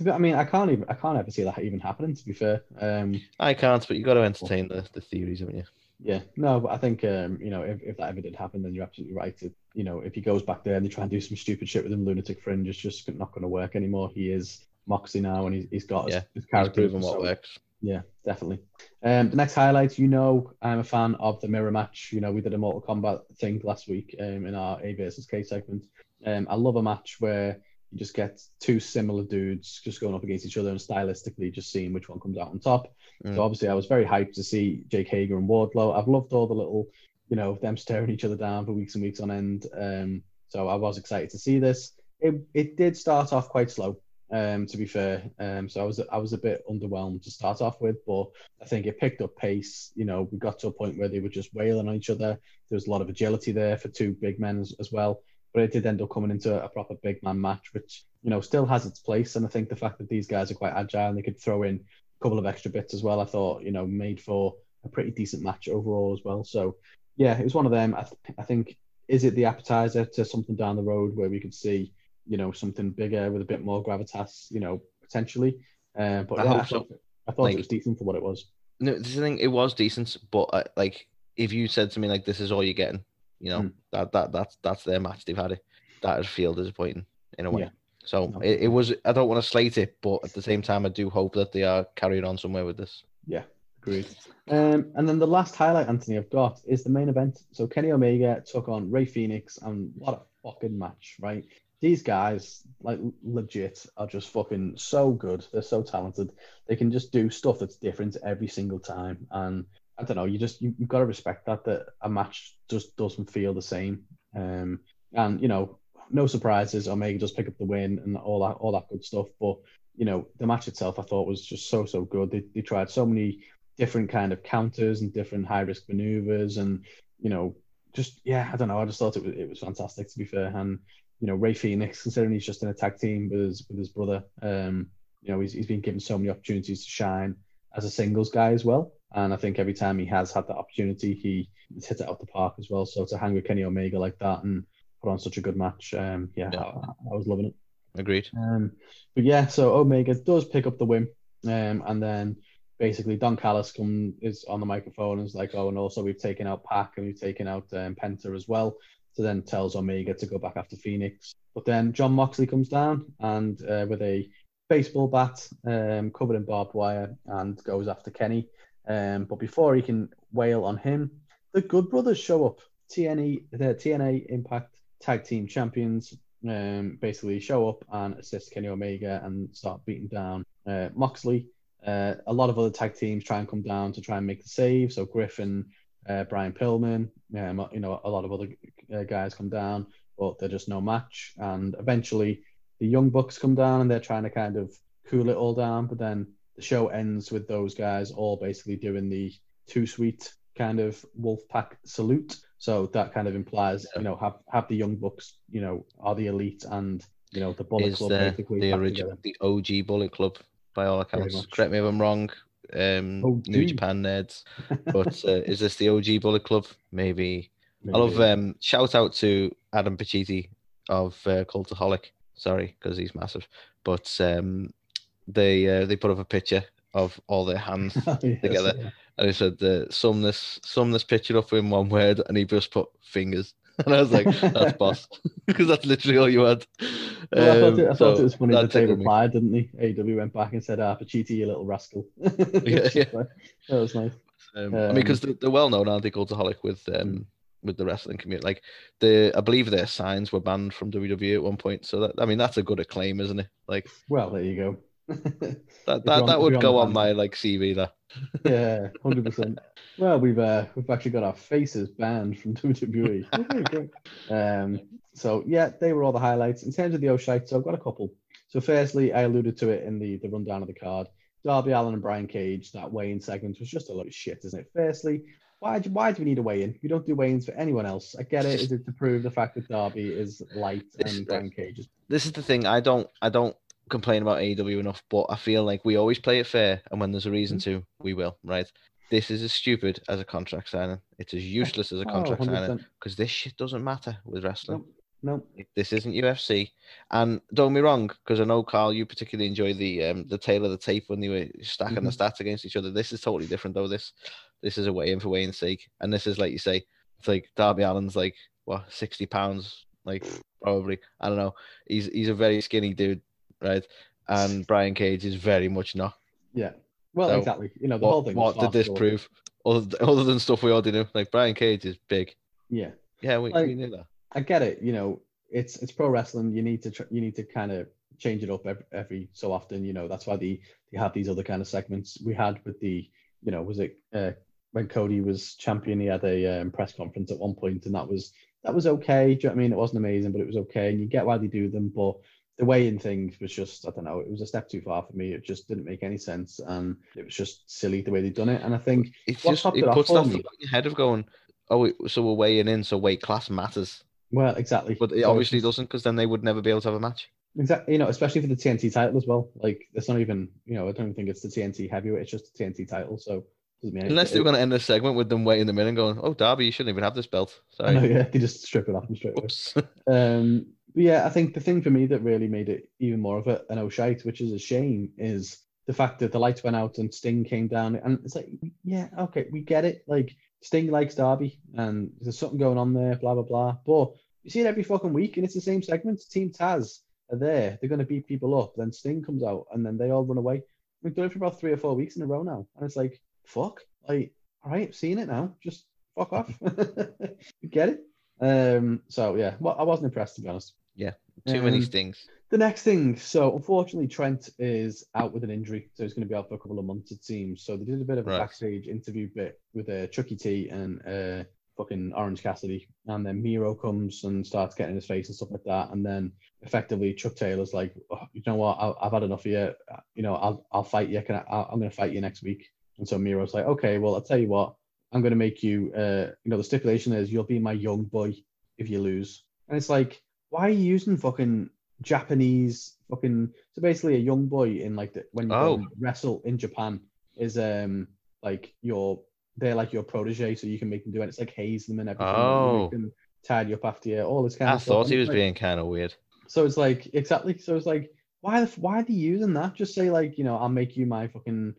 Be- I mean, I can't even. I can't ever see that even happening. To be fair, um, I can't, but you have got to entertain the, the theories, haven't you? yeah, no, but I think um, you know, if, if that ever did happen, then you're absolutely right. It, you know, if he goes back there and they try and do some stupid shit with him, lunatic fringe, it's just not going to work anymore. He is Moxie now, and he's, he's got his, Yeah, his He's character. proven what so- works. Yeah, definitely. Um, the next highlight, you know, I'm a fan of the mirror match. You know, we did a Mortal Kombat thing last week um, in our A versus K segment. Um, I love a match where you just get two similar dudes just going up against each other and stylistically just seeing which one comes out on top. Mm. So obviously, I was very hyped to see Jake Hager and Wardlow. I've loved all the little, you know, them staring each other down for weeks and weeks on end. Um, so I was excited to see this. It it did start off quite slow um, to be fair. Um, so I was I was a bit underwhelmed to start off with, but I think it picked up pace. You know, we got to a point where they were just wailing on each other. There was a lot of agility there for two big men as, as well. But it did end up coming into a proper big man match, which you know still has its place. And I think the fact that these guys are quite agile and they could throw in a couple of extra bits as well, I thought you know made for a pretty decent match overall as well. So yeah, it was one of them. I, th- I think is it the appetizer to something down the road where we could see you know something bigger with a bit more gravitas, you know potentially. Uh, but I yeah, hope I thought, so. I thought Like- it was decent for what it was. No, this is the thing. It was decent, but uh, like if you said to me like this is all you're getting, you know Mm. that that that's that's their match. They've had it. That would feel disappointing in a way. Yeah. So No, it, it was. I don't want to slate it, but at the same time, I do hope that they are carrying on somewhere with this. Yeah, agreed. Um, and then the last highlight, Anthony, I've got is the main event. So Kenny Omega took on Rey Fenix, and what a fucking match, right? These guys, like legit, are just fucking so good. They're so talented. They can just do stuff that's different every single time. And I don't know, you just you, you've got to respect that that a match just doesn't feel the same. Um, and you know, no surprises. Omega just pick up the win and all that all that good stuff. But you know, the match itself I thought was just so so good. They they tried so many different kind of counters and different high risk maneuvers and you know just yeah I don't know I just thought it was it was fantastic to be fair and you know Rey Fenix considering he's just in a tag team with his with his brother um you know he's, he's been given so many opportunities to shine as a singles guy as well and I think every time he has had that opportunity he he's hit it out the park as well so to hang with Kenny Omega like that and put on such a good match um yeah, Yeah. I, I was loving it Agreed. um, but yeah, so Omega does pick up the win, um, and then basically Don Callis come is on the microphone and is like, oh, and also we've taken out Pac and we've taken out um, Penta as well. So then tells Omega to go back after Fenix. But then Jon Moxley comes down and uh, with a baseball bat um, covered in barbed wire and goes after Kenny. Um, but before he can wail on him, the Good Brothers show up. TNA, the TNA Impact Tag Team Champions um, basically show up and assist Kenny Omega and start beating down uh, Moxley. Uh, a lot of other tag teams try and come down to try and make the save. So Griffin, uh, Brian Pillman, um, you know, a lot of other uh, guys come down, but they're just no match. And eventually, the Young Bucks come down and they're trying to kind of cool it all down. But then the show ends with those guys all basically doing the too sweet kind of wolf pack salute. So that kind of implies, you know, have have the Young Bucks, you know, are the elite and you know the Bullet Is Club the basically the original together. the OG Bullet Club by all accounts? Correct me if I'm wrong. Um, OG. New Japan nerds. But uh, is this the OG Bullet Club? Maybe. I love um shout out to Adam Pacitti of uh, Cultaholic. Sorry, because he's massive. But um, they uh, they put up a picture of all their hands, Yes, together. yeah. and he said uh, sum this sum this picture up in one word, and he just put fingers. And I was like, that's boss, because that's literally all you had. Well, I thought, it, I Um, thought so it was funny that they replied, didn't he? AW went back and said, "Ah, Pacitti, you little rascal." Yeah, yeah. that was nice. Um, I mean, Um, because they're, they're well known, aren't they, Cultaholic with um with the wrestling community. Like the, I believe their signs were banned from WWE at one point. So that I mean, that's a good acclaim, isn't it? Like Well, there you go. that that, on- that would on go on my like CV. That yeah, hundred percent. Well, we've uh, we've actually got our faces banned from WWE. Um, so yeah, they were all the highlights in terms of the O'Shite. So I've got a couple. So firstly, I alluded to it in the the rundown of the card. Darby Allin and Brian Cage, that weigh-in segment was just a lot of shit, isn't it? Firstly, why do, why do we need a weigh-in? We don't do weigh-ins for anyone else. I get it. Is it to prove the fact that Darby is light and Brian Cage is this is the thing. I don't I don't complain about AEW enough, but I feel like we always play it fair, and when there's a reason Mm-hmm. to, we will. Right. This is as stupid as a contract signing. It's as useless as a Oh, contract signing because this shit doesn't matter with wrestling. Nope. Nope. This isn't UFC, and don't me wrong, because I know Carl, you particularly enjoy the um the tale of the tape when they were stacking the Mm-hmm. stats against each other. This is totally different though. This this is a weigh in for weighing sake, and this is like you say, it's like Darby Allin's like what sixty pounds, like probably I don't know. He's he's a very skinny dude, right? And Brian Cage is very much not. Yeah. Well, So, exactly. You know, the whole thing. what did this farcical. prove? Other, other than stuff we already knew, like Brian Cage is big. Yeah. Yeah, we, Like- we knew that. I get it. You know, it's it's pro wrestling. You need to tr- you need to kind of change it up every, every so often. You know, that's why the they have these other kind of segments we had with the you know was it uh, when Cody was champion? He had a um, press conference at one point, and that was that was okay. Do you know what I mean? It wasn't amazing, but it was okay, and you get why they do them. But the way in things was just I don't know. It was a step too far for me. It just didn't make any sense, and it was just silly the way they'd done it. And I think It's just it it off puts that me- your head of going, oh, so we're weighing in, so weight class matters. well, exactly. But it So obviously doesn't because then they would never be able to have a match. Exactly, you know, especially for the TNT title as well. Like, it's not even, you know, I don't even think it's the TNT heavyweight. It's just the TNT title. So, doesn't mean Unless they were going to end the segment with them weighing them in and going, oh, Darby, you shouldn't even have this belt. I know, Sorry. yeah, they just strip it off and straight away. Um, yeah, I think the thing for me that really made it even more of a, an O'Shite, which is a shame, is the fact that the lights went out and Sting came down. And it's like, yeah, okay, we get it. Like, Sting likes Darby and there's something going on there, blah, blah, blah. But you see it every fucking week and it's the same segment. Team Taz are there. They're going to beat people up. Then Sting comes out and then they all run away. We've done it for about three or four weeks in a row now. And it's like, fuck. Like, all right, I've seen it now. Just fuck off. Get it. Um, so yeah, well, I wasn't impressed to be honest. Yeah, too many Um, stings. The next thing, so unfortunately, Trent is out with an injury, so he's going to be out for a couple of months, it seems. So they did a bit of a Right. backstage interview bit with uh, Chucky T and uh, fucking Orange Cassidy, and then Miro comes and starts getting in his face and stuff like that, and then effectively Chuck Taylor's like, oh, you know what, I- I've had enough of you. You know, I'll I'll fight you. Can I, I'll- I'm going to fight you next week. And so Miro's like, okay, well, I'll tell you what, I'm going to make you. Uh, you know, the stipulation is you'll be my young boy if you lose. And it's like, why are you using fucking Japanese fucking so basically a young boy in like the when you Oh. wrestle in Japan is um like your they're like your protege so you can make them do it. It's like haze them and everything. Oh. tidy up after you, all this kind I of stuff. thought And he was like- being kind of weird. so it's like exactly. So it's like why the why are they using that? Just say like you know I'll make you my fucking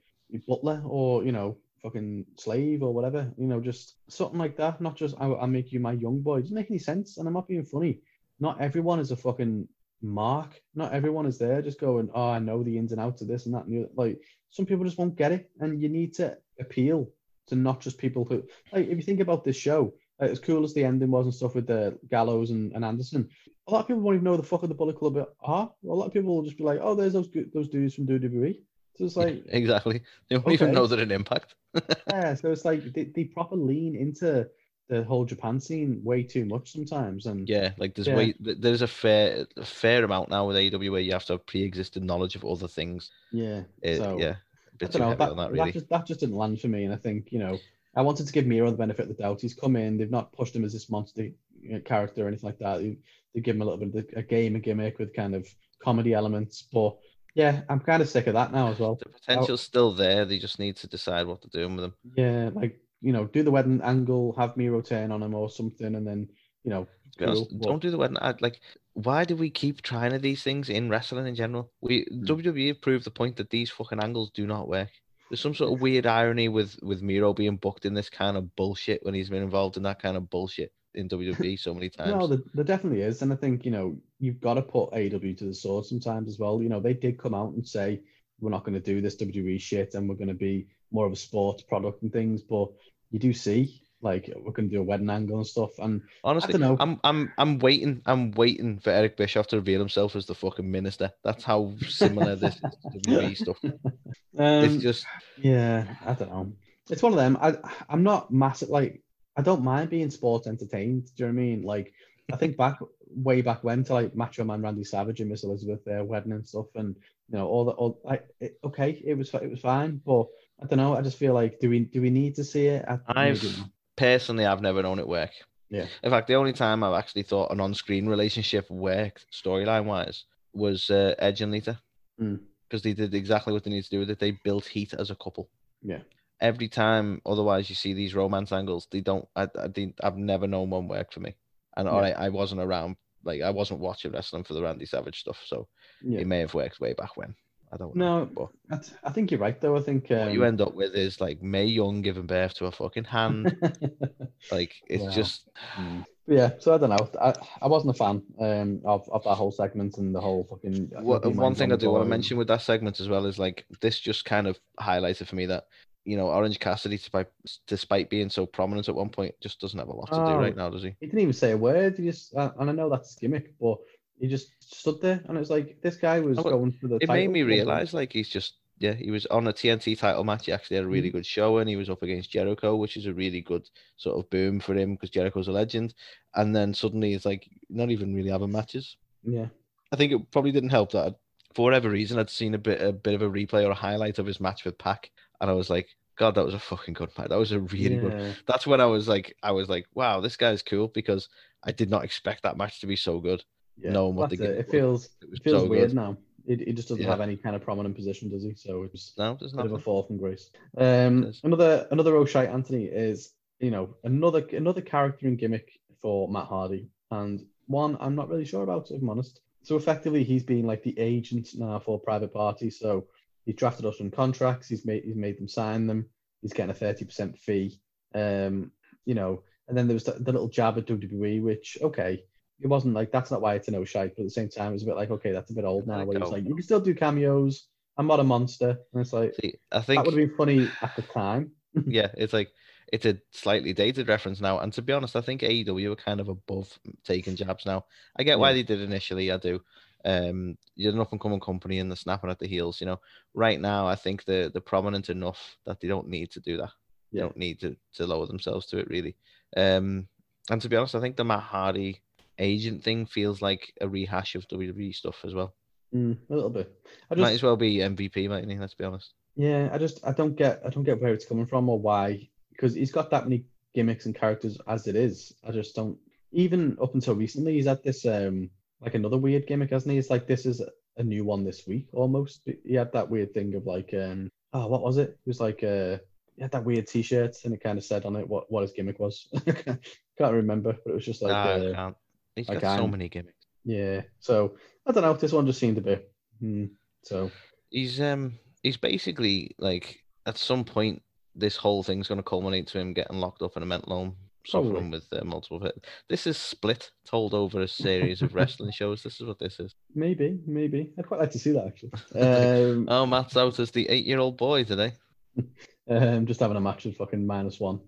butler or you know fucking slave or whatever. You know just something like that. Not just I'll, I'll make you my young boy. It doesn't make any sense. And I'm not being funny. Not everyone is a fucking mark. Not everyone is there just going oh I know the ins and outs of this and that. And. Like some people just won't get it, and you need to appeal to not just people who like if you think about this show. Like, as cool as the ending was and stuff with the Gallows and, and Anderson, a lot of people won't even know the fuck of the Bullet Club are. A lot of people will just be like, "Oh, there's those those dudes from WWE." So it's like, exactly. They don't even know that an impact. yeah. So it's like they, they proper lean into the whole Japan scene way too much sometimes, and Yeah, like there's Yeah. way there's a fair a fair amount now with AEW where you have to have pre-existing knowledge of other things. yeah. It, so yeah, I don't know. That, on that that, just that just didn't land for me, and I think you know I wanted to give Miro the benefit of the doubt. He's come in. They've not pushed him as this monster you know, character or anything like that. They, they give him a little bit of the, a game, a gimmick with kind of comedy elements, but Yeah, I'm kind of sick of that now as well. The potential's still there. They just need to decide what to do with them. Yeah, like you know, do the wedding angle, have Miro turn on him or something, and then you know, To be honest, don't do the wedding. ad. Like, why do we keep trying these things in wrestling in general? We Hmm. WWE proved the point that these fucking angles do not work. There's some sort of weird irony with with Miro being booked in this kind of bullshit when he's been involved in that kind of bullshit in WWE so many times. No, there, there definitely is, and I think you know you've got to put AW to the sword sometimes as well. You know, they did come out and say we're not going to do this WWE shit, and we're going to be more of a sports product and things. But you do see like we're going to do a wedding angle and stuff, and Honestly, dunno. I'm I'm I'm waiting. I'm waiting for Eric Bischoff to reveal himself as the fucking minister. That's how similar this is to WWE stuff. um, It's just Yeah, I don't know. It's one of them. I I'm not massive like I don't mind being sports entertained. Do you know what I mean? Like I think back way back when to like Macho Man Randy Savage and Miss Elizabeth their wedding and stuff, and you know all the all like it, okay, it was it was fine, but I don't know. I just feel like do we do we need to see it? I, I've personally I've never known it work. Yeah. In fact, the only time I've actually thought an on-screen relationship worked storyline wise was uh, Edge and Lita, Mm. because they did exactly what they need to do with it. They built heat as a couple. Yeah. Every time, otherwise, you see these romance angles. They don't. I, I didn't- I've never known one work for me. And all Yeah. right, I wasn't around. Like I wasn't watching wrestling for the Randy Savage stuff, so yeah. it may have worked way back when. I don't know. No, but I, th- I think you're right though. I think um, what you end up with is like Mae Young giving birth to a fucking hand. like it's Wow. just Mm. Yeah, so I don't know. I, I wasn't a fan um, of, of that whole segment and the whole fucking. What, Be one thing I do want to mention with that segment as well is like this just kind of highlighted for me that you know Orange Cassidy, despite despite being so prominent at one point, just doesn't have a lot to do Oh. right now, does he? He didn't even say a word. He just, uh, and I know that's gimmick, but he just stood there, and it was like this guy was Oh, going for the. It made me for one week. realize like he's just yeah he was on a TNT title match. He actually had a Mm. really good show and he was up against Jericho, which is a really good sort of boom for him because Jericho's a legend. And then suddenly it's like not even really having matches. Yeah, I think it probably didn't help that for whatever reason I'd seen a bit a bit of a replay or a highlight of his match with Pac, and I was like, God, that was a fucking good match. That was a really good. That's when I was like, I was like, wow, this guy's cool because I did not expect that match to be so good. Yeah. knowing what That's the it. gimmick It feels It feels so weird good. now. It, it just doesn't Yeah. have any kind of prominent position, does he? So it's No, a bit of a fall from grace. Um, another another O'Shea Anthony is you know another another character and gimmick for Matt Hardy, and one I'm not really sure about, if I'm honest. So effectively, he's been like the agent now for private parties. So he's drafted us on contracts. He's made he's made them sign them. He's getting a thirty percent fee. Um, you know, and then there was the, the little jab at WWE, which okay, it wasn't like that's not why it's an O'Shea, but at the same time, it's a bit like okay, that's a bit old now. it Where he's go. like, you can still do cameos. I'm not a monster, and it's like See, I think that would have been funny at the time. yeah, it's like it's a slightly dated reference now. And to be honest, I think AEW are kind of above taking jabs now. I get why Yeah. they did initially. I do. Um, you're an up and coming company and they're snapping at the heels. You know, right now I think they're they're prominent enough that they don't need to do that. They don't need to to lower themselves to it really. Um, and to be honest, I think the Matt Hardy agent thing feels like a rehash of WWE stuff as well. Mm, a little bit. I Might as well be MVP, mightn't he? Let's be honest. yeah, I just, I don't get, I don't get where it's coming from or why, because he's got that many gimmicks and characters as it is. I just don't. Even up until recently, he's had this, um, like another weird gimmick, hasn't he? It's like this is a new one this week almost. He had that weird thing of like, um, oh, what was it? It was like, uh, he had that weird T-shirt and it kind of said on it what what his gimmick was. Can't remember, but it was just like, I uh, can't. He's got so many gimmicks. yeah. So I don't know. This one just seemed a bit. Hmm, so he's um he's basically like at some point this whole thing's going to culminate to him getting locked up in a mental home suffering with uh, multiple hit. this is split told over a series of wrestling shows this is what this is maybe, maybe I'd quite like to see that actually. Um, oh matt's out as the eight year old boy today um, just having a match with fucking minus one.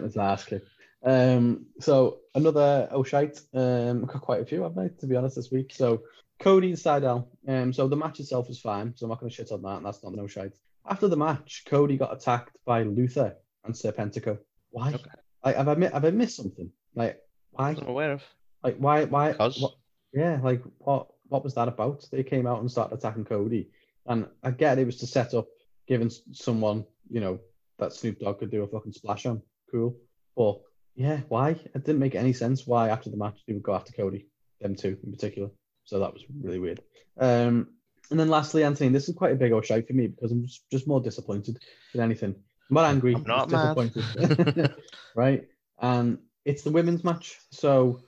His ass kicked. Um, so another oh O'Shite. Um, I've got quite a few, haven't I? To be honest, this week. So Cody and Sydal. Um, so the match itself was fine. So I'm not going to shit on that. And that's not an O'Shite. After the match, Cody got attacked by Luther and Serpentico. Why? Okay. Like, have I mi- have I missed something? Like, why? I'm aware of Like, why? Why? Because- What, yeah, like what? What was that about? They came out and started attacking Cody, and I get it was to set up giving someone, you know, that Snoop Dogg could do a fucking splash on. Cool, but yeah, why? It didn't make any sense. Why after the match they would go after Cody, them two in particular. So that was really weird. Um, And then lastly, Anthony, this is quite a big old shout for me because I'm just, just more disappointed than anything. I'm not angry. I'm not disappointed. right? And it's the women's match. So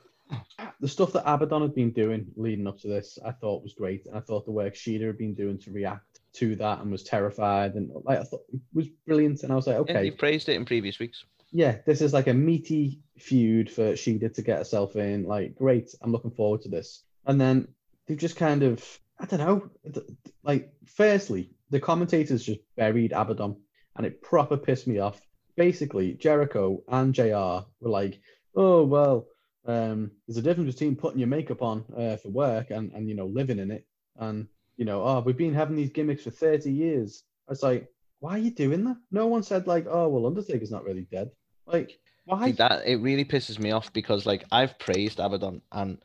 the stuff that Abadon had been doing leading up to this, I thought was great. And I thought the work Shida had been doing to react to that and was terrified and like I thought it was brilliant. And I was like, Yeah, okay, you praised it in previous weeks. Yeah, this is like a meaty feud for Shida to get herself in. Like, great, I'm looking forward to this. And then they've just kind of, I don't know, like, firstly, the commentators just buried Abadon and it proper pissed me off. Basically, Jericho and JR were like, oh, well, um, there's a difference between putting your makeup on uh, for work and, and, you know, living in it. And, you know, oh, we've been having these gimmicks for 30 years. I was like, why are you doing that? No one said, like, oh, well, Undertaker's not really dead. Like, why? That it really pisses me off because like I've praised Abadon, and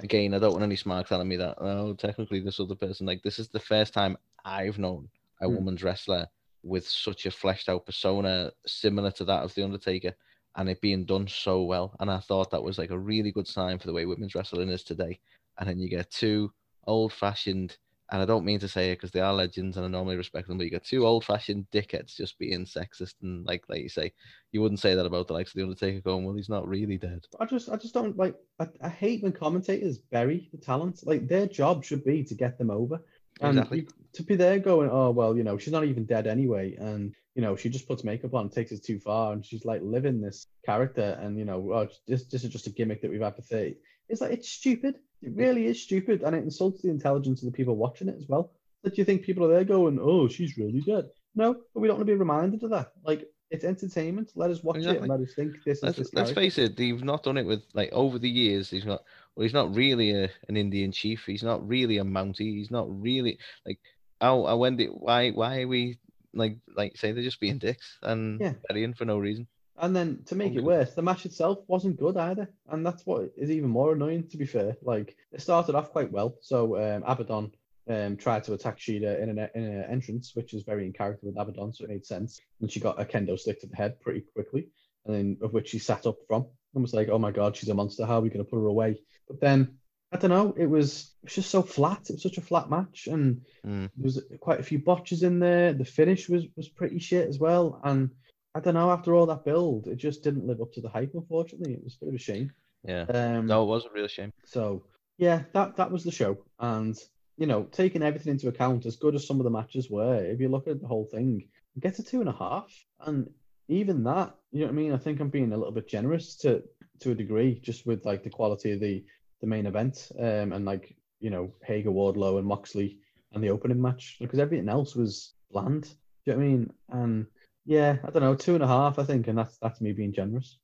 again, I don't want any smart telling me that. Oh, technically, this other person, like this is the first time I've known a Hmm. woman's wrestler with such a fleshed out persona similar to that of the Undertaker, and it being done so well. And I thought that was like a really good sign for the way women's wrestling is today. And then you get two old fashioned. And I don't mean to say it because they are legends and I normally respect them, but you get two old fashioned dickheads just being sexist and like like you say, you wouldn't say that about the likes of the Undertaker going, well, he's not really dead. I just, I just don't like. I, I hate when commentators bury the talent. Like their job should be to get them over, and Exactly. you- to be there going, oh well, you know, she's not even dead anyway, and you know, she just puts makeup on, takes it too far, and she's like living this character, and you know, oh, this, this is just a gimmick that we've had for thirty. It's like it's stupid. It mm-hmm. really is stupid, and it insults the intelligence of the people watching it as well. That you think people are there going, oh, she's really dead. No, but we don't want to be reminded of that. Like it's entertainment. Let us watch it and let us think this is Let's, this let's face it, they've not done it with like over the years. He's not well, he's not really a, an Indian chief. He's not really a Mountie. He's not really like oh, I when did why why are we like like say they're just being dicks and Yeah. for no reason. And then to make it worse, the match itself wasn't good either, and that's what is even more annoying. To be fair, like it started off quite well. So um, Abadon um, tried to attack Shida in an, in an entrance, which is very in character with Abadon, so it made sense. And she got a kendo stick to the head pretty quickly, and then of which she sat up from. And was like, "Oh my god, she's a monster! How are we going to put her away?" But then I don't know. It was it was just so flat. It was such a flat match, and Mm. there was quite a few botches in there. The finish was was pretty shit as well, and I don't know. After all that build, it just didn't live up to the hype. Unfortunately, it was a bit of a shame. Yeah. Um, No, it was a real shame. So yeah, that that was the show, and you know, taking everything into account, as good as some of the matches were, if you look at the whole thing, it gets a two and a half, and even that, you know what I mean. I think I'm being a little bit generous to to a degree, just with like the quality of the the main event, um, and like you know Hager, Wardlow, and Moxley, and the opening match, because everything else was bland. Do you know what I mean? And yeah, I don't know, two and a half, I think, and that's that's me being generous.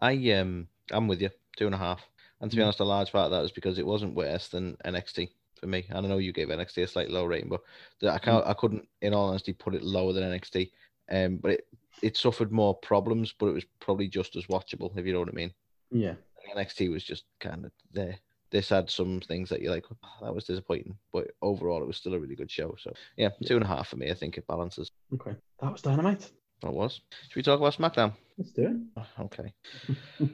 I um I'm with you, two and a half. And to be Mm. honest, a large part of that is because it wasn't worse than NXT for me. And I know you gave NXT a slightly low rating, but I can't I couldn't in all honesty put it lower than NXT. Um but it, it suffered more problems, but it was probably just as watchable, if you know what I mean. Yeah, NXT was just kind of there. This had some things that you're like, "Oh, that was disappointing, but overall it was still a really good show. So yeah, Yeah. two and a half for me. I think it balances. okay, that was dynamite. It was. Should we talk about SmackDown? Let's do it. Oh, Okay.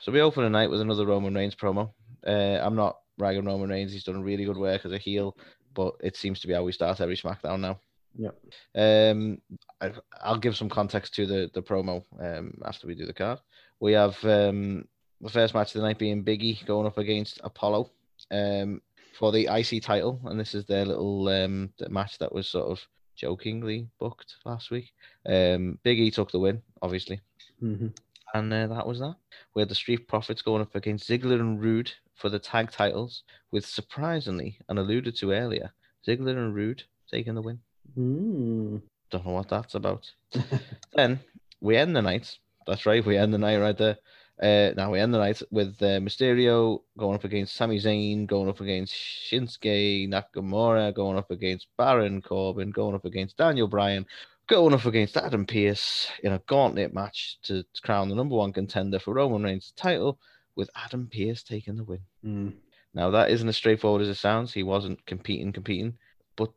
so we open the night with another Roman Reigns promo. Uh, I'm not ragging Roman Reigns. He's done really good work as a heel, but it seems to be how we start every SmackDown now. Yeah. Um, I, I'll give some context to the the promo um after we do the card. We have um the first match of the night being Biggie going up against Apollo um for the IC title, and this is their little um match that was sort of jokingly booked last week. Um, Biggie took the win, obviously. hmm And uh, that was that. We had the Street Profits going up against Ziggler and Roode for the tag titles, with surprisingly, and alluded to earlier, Ziggler and Roode taking the win. Mm. Don't know what that's about. then we end the night. That's right, we end the night right there. Uh, now we end the night with uh, Mysterio going up against Sami Zayn, going up against Shinsuke Nakamura, going up against Baron Corbin, going up against Daniel Bryan, going up against Adam Pearce in a gauntlet match to crown the number one contender for Roman Reigns' title, with Adam Pearce taking the win. Mm. Now that isn't as straightforward as it sounds. He wasn't competing, competing. But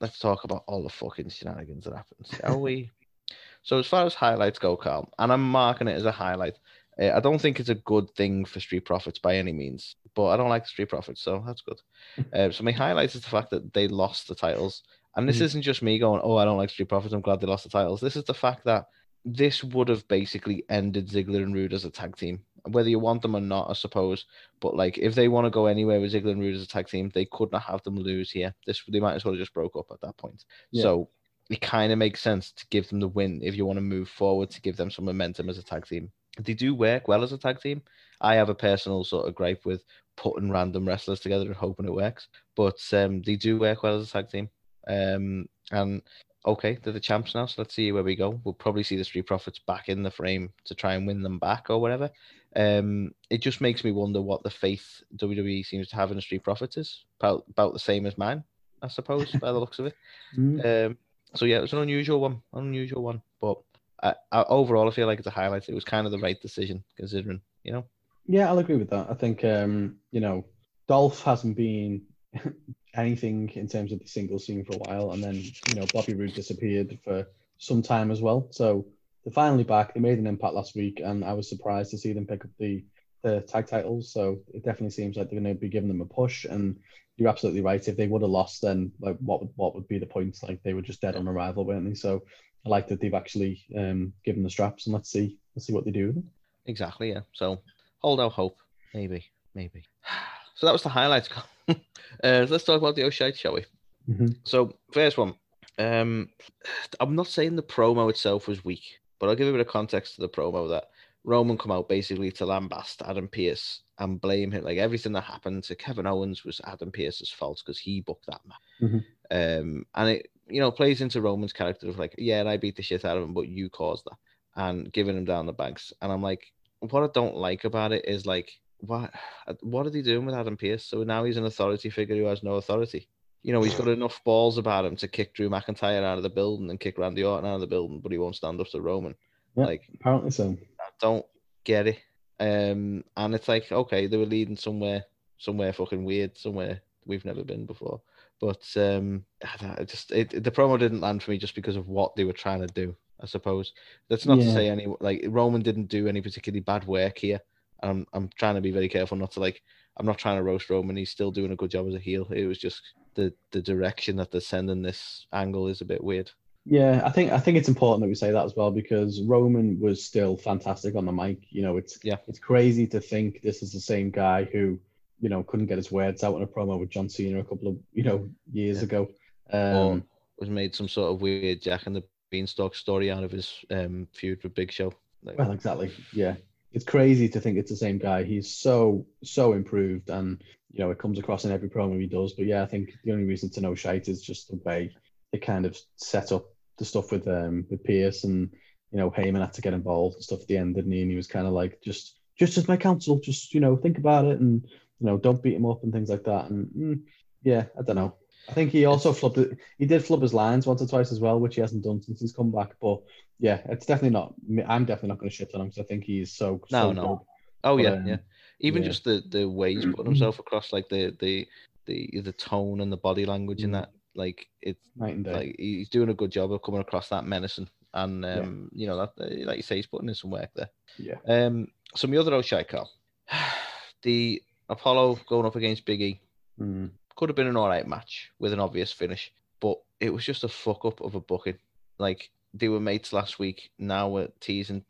let's talk about all the fucking shenanigans that happened, shall we? So as far as highlights go, Carl, and I'm marking it as a highlight. Uh, I don't think it's a good thing for Street Profits by any means, but I don't like Street Profits, so that's good. uh, so my highlight is the fact that they lost the titles, and this Mhm. isn't just me going, "Oh, I don't like Street Profits. I'm glad they lost the titles." This is the fact that this would have basically ended Ziggler and Roode as a tag team, whether you want them or not, I suppose. But like, if they want to go anywhere with Ziggler and Roode as a tag team, they could not have them lose here. This they might as well have just broke up at that point. Yeah. So it kind of makes sense to give them the win if you want to move forward to give them some momentum as a tag team. They do work well as a tag team. I have a personal sort of gripe with putting random wrestlers together and hoping it works, but um, they do work well as a tag team. Um, and okay, they're the champs now, so let's see where we go. We'll probably see the Street Profits back in the frame to try and win them back or whatever. Um, it just makes me wonder what the faith WWE seems to have in the Street Profits is. About, about the same as mine, I suppose, by the looks of it. Mm. Um, so yeah, it was an unusual one, unusual one, but I, I, overall, I feel like it's a highlight. It was kind of the right decision considering, you know. Yeah, I'll agree with that. I think um, you know, Dolph hasn't been anything in terms of the single scene for a while, and then you know Bobby Roode disappeared for some time as well. So they're finally back. They made an impact last week, and I was surprised to see them pick up the the tag titles. So it definitely seems like they're going to be giving them a push. And you're absolutely right. If they would have lost, then like what would what would be the point? Like they were just dead on arrival, weren't they? So I like that they've actually um, given the straps, and let's see let's see what they do. with them. Exactly, yeah. So hold out hope, maybe, maybe. So that was the highlights. uh, let's talk about the O'Shea, shall we? Mhm. So first one, um, I'm not saying the promo itself was weak, but I'll give a bit of context to the promo that Roman come out basically to lambast Adam Pearce and blame him. Like everything that happened to Kevin Owens was Adam Pearce's fault because he booked that match. Mhm. Um, and it you know plays into Roman's character of like, yeah, and I beat the shit out of him, but you caused that, and giving him down the banks. And I'm like, what I don't like about it is like, what what are they doing with Adam Pearce? So now he's an authority figure who has no authority. You know, he's got enough balls about him to kick Drew McIntyre out of the building and kick Randy Orton out of the building, but he won't stand up to Roman. Yeah. Like, Apparently so. I don't get it. Um, and it's like, okay, they were leading somewhere, somewhere fucking weird, somewhere we've never been before. But um, I just it, the promo didn't land for me just because of what they were trying to do. I suppose that's not to say any like Roman didn't do any particularly bad work here. I'm I'm trying to be very careful not to like I'm not trying to roast Roman. He's still doing a good job as a heel. It was just the the direction that they're sending this angle is a bit weird. Yeah, I think I think it's important that we say that as well because Roman was still fantastic on the mic. You know, it's Yeah. it's crazy to think this is the same guy who, you know, couldn't get his words out in a promo with John Cena a couple of you know years Yeah. ago. Or Um, was made some sort of weird Jack and the Beanstalk story out of his um, feud with Big Show. Like, well, exactly. Yeah, it's crazy to think it's the same guy. He's so so improved, and you know, it comes across in every promo he does. But yeah, I think the only reason to know shite is just the way it kind of set up the stuff with um with Pearce and you know Heyman had to get involved and stuff at the end, didn't he? And he was kind of like just just as my counsel, just you know think about it and you know don't beat him up and things like that. And mm, yeah, I don't know. I think he also flubbed it. He did flub his lines once or twice as well, which he hasn't done since he's come back. But yeah, it's definitely not. I'm definitely not going to shit on him because I think he's so. No, so no. Oh But, yeah, um, yeah. Even yeah. just the the way he's putting himself across, like the the the the tone and the body language in Mm. that, like it's night and day. like he's doing a good job of coming across that menacing, and Yeah. um, you know that uh, like you say, he's putting in some work there. yeah. Um, the other O'Shea Carl, the Apollo going up against Big E Mm. could have been an all right match with an obvious finish, but it was just a fuck up of a booking. Like they were mates last week. Now we're teasing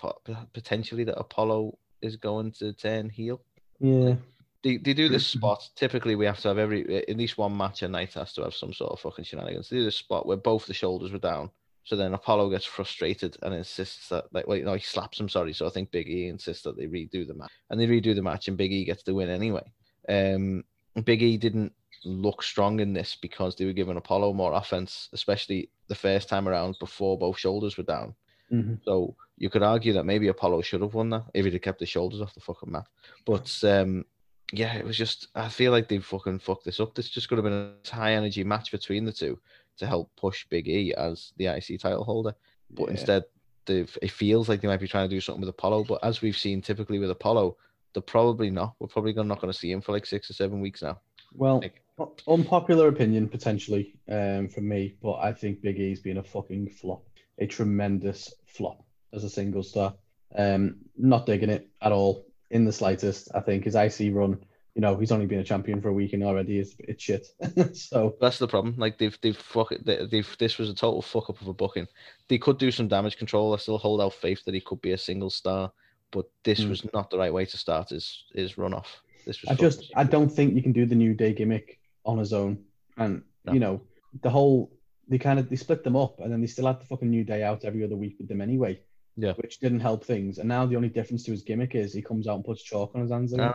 potentially that Apollo is going to turn heel. Yeah. They, they do this spot. Typically, we have to have every at least one match a night has to have some sort of fucking shenanigans. They do this spot where both the shoulders were down. So then Apollo gets frustrated and insists that, like, wait, no, he slaps him. Sorry. So I think Big E insists that they redo the match, and they redo the match, and Big E gets the win anyway. Um, Big E didn't look strong in this because they were giving Apollo more offense, especially the first time around before both shoulders were down. Mhm. So you could argue that maybe Apollo should have won that if he'd have kept his shoulders off the fucking mat. But um, yeah, it was just I feel like they fucking fucked this up. This just could have been a high energy match between the two to help push Big E as the IC title holder. But Yeah. instead, they've, it feels like they might be trying to do something with Apollo. But as we've seen typically with Apollo, they're probably not. We're probably not going to see him for like six or seven weeks now. Well, Like- unpopular opinion potentially um, from me, but I think Big E's been a fucking flop, a tremendous flop as a single star. Um, not digging it at all in the slightest. I think his IC run, you know, he's only been a champion for a week and already it's, it's shit. so That's the problem. Like they've they've fuck they, they've this was a total fuck up of a booking. They could do some damage control. I still hold out faith that he could be a single star, but this Mm. was not the right way to start his his run off. This was I just I don't think you can do the new day gimmick on his own. And No. you know, the whole they kind of they split them up and then they still had the fucking new day out every other week with them anyway. Yeah. Which didn't help things. And now the only difference to his gimmick is he comes out and puts chalk on his hands. again.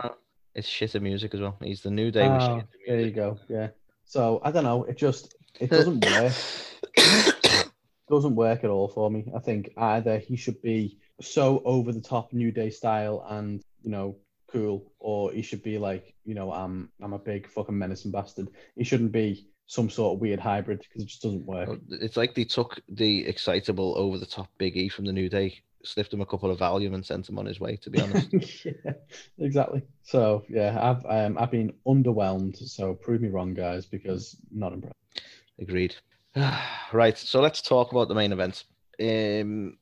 It's shit of music as well. He's the new day with Oh, there you music. go. Yeah. So I don't know. It just it doesn't work. Doesn't work at all for me. I think either he should be so over the top New Day style and you know cool, or he should be like you know I'm I'm a big fucking menacing bastard. He shouldn't be some sort of weird hybrid because it just doesn't work. It's like they took the excitable over the top Big E from the New Day, sniffed him a couple of Valium and sent him on his way. To be honest, yeah, exactly. So yeah, I've um, I've been underwhelmed. So prove me wrong, guys, because not impressed. agreed. right, so let's talk about the main event. Um,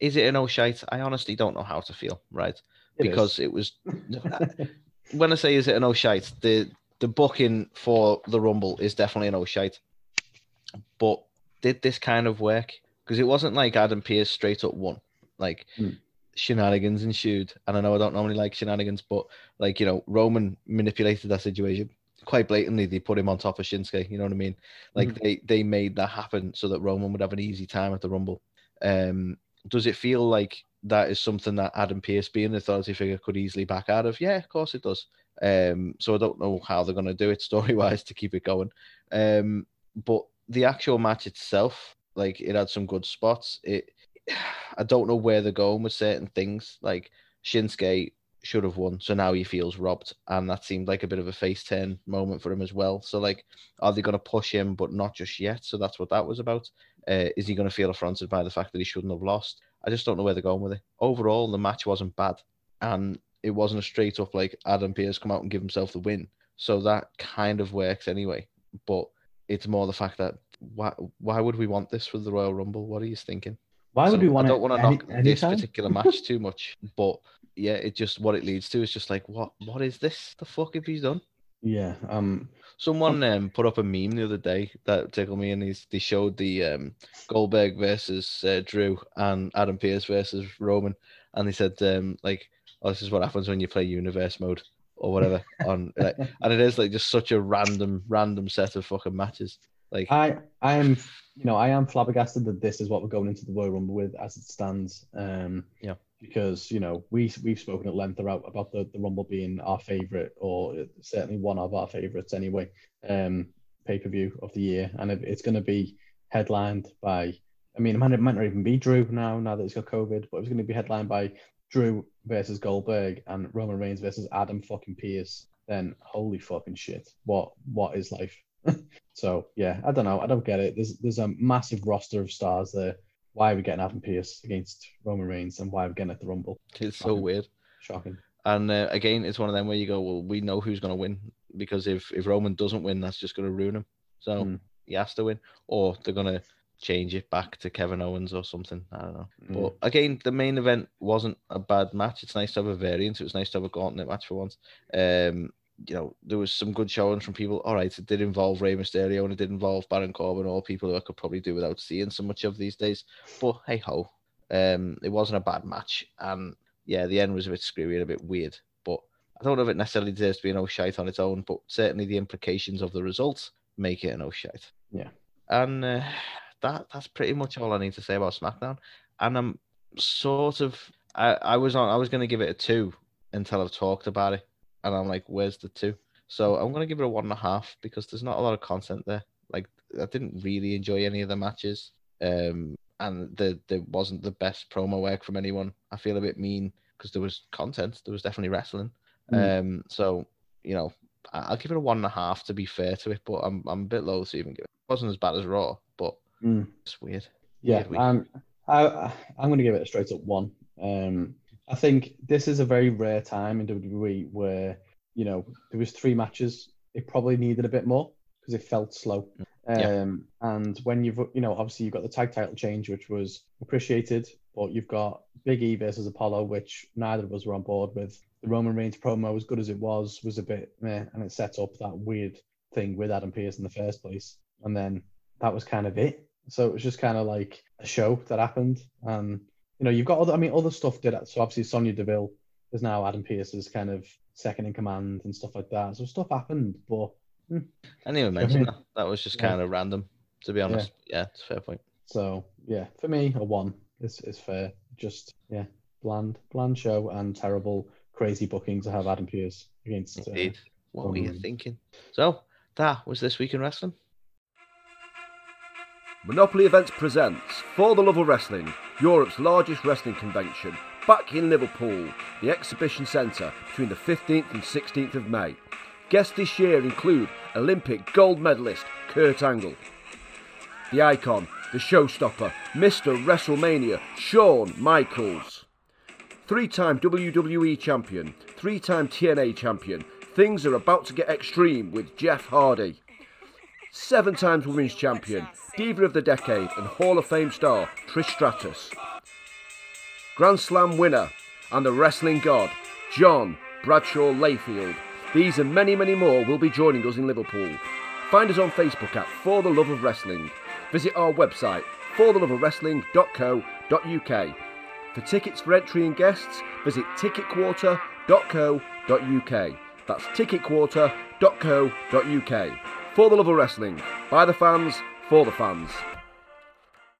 is it an oh shite? I honestly don't know how to feel. Right, It is. because it was when I say is it an oh shite, the the booking for the Rumble is definitely an oh shite. But did this kind of work? Because it wasn't like Adam Pearce straight up won. Like Hmm. shenanigans ensued. And I know I don't normally like shenanigans, but like, you know, Roman manipulated that situation. Quite blatantly, they put him on top of Shinsuke. You know what I mean? Like they they made that happen so that Roman would have an easy time at the Rumble. Um, does it feel like that is something that Adam Pearce, being an authority figure, could easily back out of? Yeah, of course it does. Um, so I don't know how they're going to do it story wise to keep it going. Um, but the actual match itself, like it had some good spots. It, I don't know where they're going with certain things. Like Shinsuke should have won, so now he feels robbed, and that seemed like a bit of a face turn moment for him as well. So like, are they going to push him, but not just yet? So that's what that was about. Uh, is he going to feel affronted by the fact that he shouldn't have lost? I just don't know where they're going with it. Overall, the match wasn't bad, and it wasn't a straight up like Adam Pearce come out and give himself the win. So that kind of works anyway. But it's more the fact that why why would we want this for the Royal Rumble? What are you thinking? Why would So we want I don't want to any, knock this particular match too much, but yeah, it just what it leads to is just like what what is this? The fuck have he's done? Yeah. Um. Someone um put up a meme the other day that tickled me, and he's they showed the um Goldberg versus uh, Drew and Adam Pearce versus Roman, and they said um like oh this is what happens when you play Universe mode or whatever on like, and it is like just such a random random set of fucking matches. Like I I am you know I am flabbergasted that this is what we're going into the Royal Rumble with as it stands. Um, Yeah. Because you know we we've spoken at length about about the, the Rumble being our favorite or certainly one of our favorites anyway. Um, pay per view of the year, and it, it's going to be headlined by. I mean, it might, it might not even be Drew now. Now that he's got COVID, but it was going to be headlined by Drew versus Goldberg and Roman Reigns versus Adam fucking Pearce. Then holy fucking shit, what what is life? So yeah, I don't know. I don't get it. There's there's a massive roster of stars there. Why are we getting Adam Pearce against Roman Reigns, and why are we getting at the Rumble? it's so weird. Shocking. And uh, again, it's one of them where you go, well, we know who's going to win because if if Roman doesn't win, that's just going to ruin him. So Mm. he has to win, or they're going to change it back to Kevin Owens or something. I don't know. Mm. But again, the main event wasn't a bad match. It's nice to have a variant. It was nice to have a gauntlet match for once. Um, you know, there was some good showings from people. All right, it did involve Rey Mysterio and it did involve Baron Corbin, all people who I could probably do without seeing so much of these days. But hey ho, um, it wasn't a bad match, and yeah, the end was a bit screwy and a bit weird. But I don't know if it necessarily deserves to be an oh shite on its own. But certainly the implications of the results make it an oh shite. Yeah. and uh, that that's pretty much all I need to say about SmackDown. And I'm sort of I, I was on I was gonna give it a two until I've talked about it, and I'm like, where's the two? So I'm gonna give it a one and a half because there's not a lot of content there. Like I didn't really enjoy any of the matches, um, and the there wasn't the best promo work from anyone. I feel a bit mean because there was content, there was definitely wrestling. Mm. Um, so you know, I'll give it a one and a half to be fair to it, but I'm I'm a bit low to even give it. It wasn't as bad as Raw, but Mm. it's weird. Yeah, Weird um, I I'm going to give it a straight up one. Um, I think this is a very rare time in WWE where you know there was three matches. It probably needed a bit more because it felt slow. Yeah. Um, and when you've you know obviously you've got the tag title change, which was appreciated, but you've got Big E versus Apollo, which neither of us were on board with. The Roman Reigns promo, as good as it was, was a bit meh, and it set up that weird thing with Adam Pearce in the first place. And then that was kind of it. So it was just kind of like a show that happened. And you know, you've got other. I mean, other stuff did. That. So obviously, Sonya Deville is now Adam Pearce's kind of second in command and stuff like that. So stuff happened, but I didn't even mention that. That was just Yeah. kind of random, to be honest. Yeah, it's a fair point. so yeah, for me, a one is is fair. Just yeah, bland, bland show and terrible, crazy booking to have Adam Pearce against. Uh, Indeed. What were you thinking? So that was this week in wrestling. Monopoly Events presents For the Love of Wrestling, Europe's largest wrestling convention, back in Liverpool, the Exhibition Centre, between the 15th and 16th of May. Guests this year include Olympic gold medalist Kurt Angle, the icon, the showstopper, Mr. WrestleMania, Shawn Michaels, three time WWE champion, three time TNA champion. Things are about to get extreme with Jeff Hardy seven times women's champion, Diva of the Decade, and Hall of Fame star Trish Stratus. Grand Slam winner and the wrestling god, John Bradshaw Layfield. These and many, many more will be joining us in Liverpool. Find us on Facebook at For the Love of Wrestling. Visit our website, fortheloveofwrestling.co.uk. For tickets for entry and guests, visit ticketquarter.co.uk. That's ticketquarter.co.uk. For the love of wrestling, by the fans, for the fans.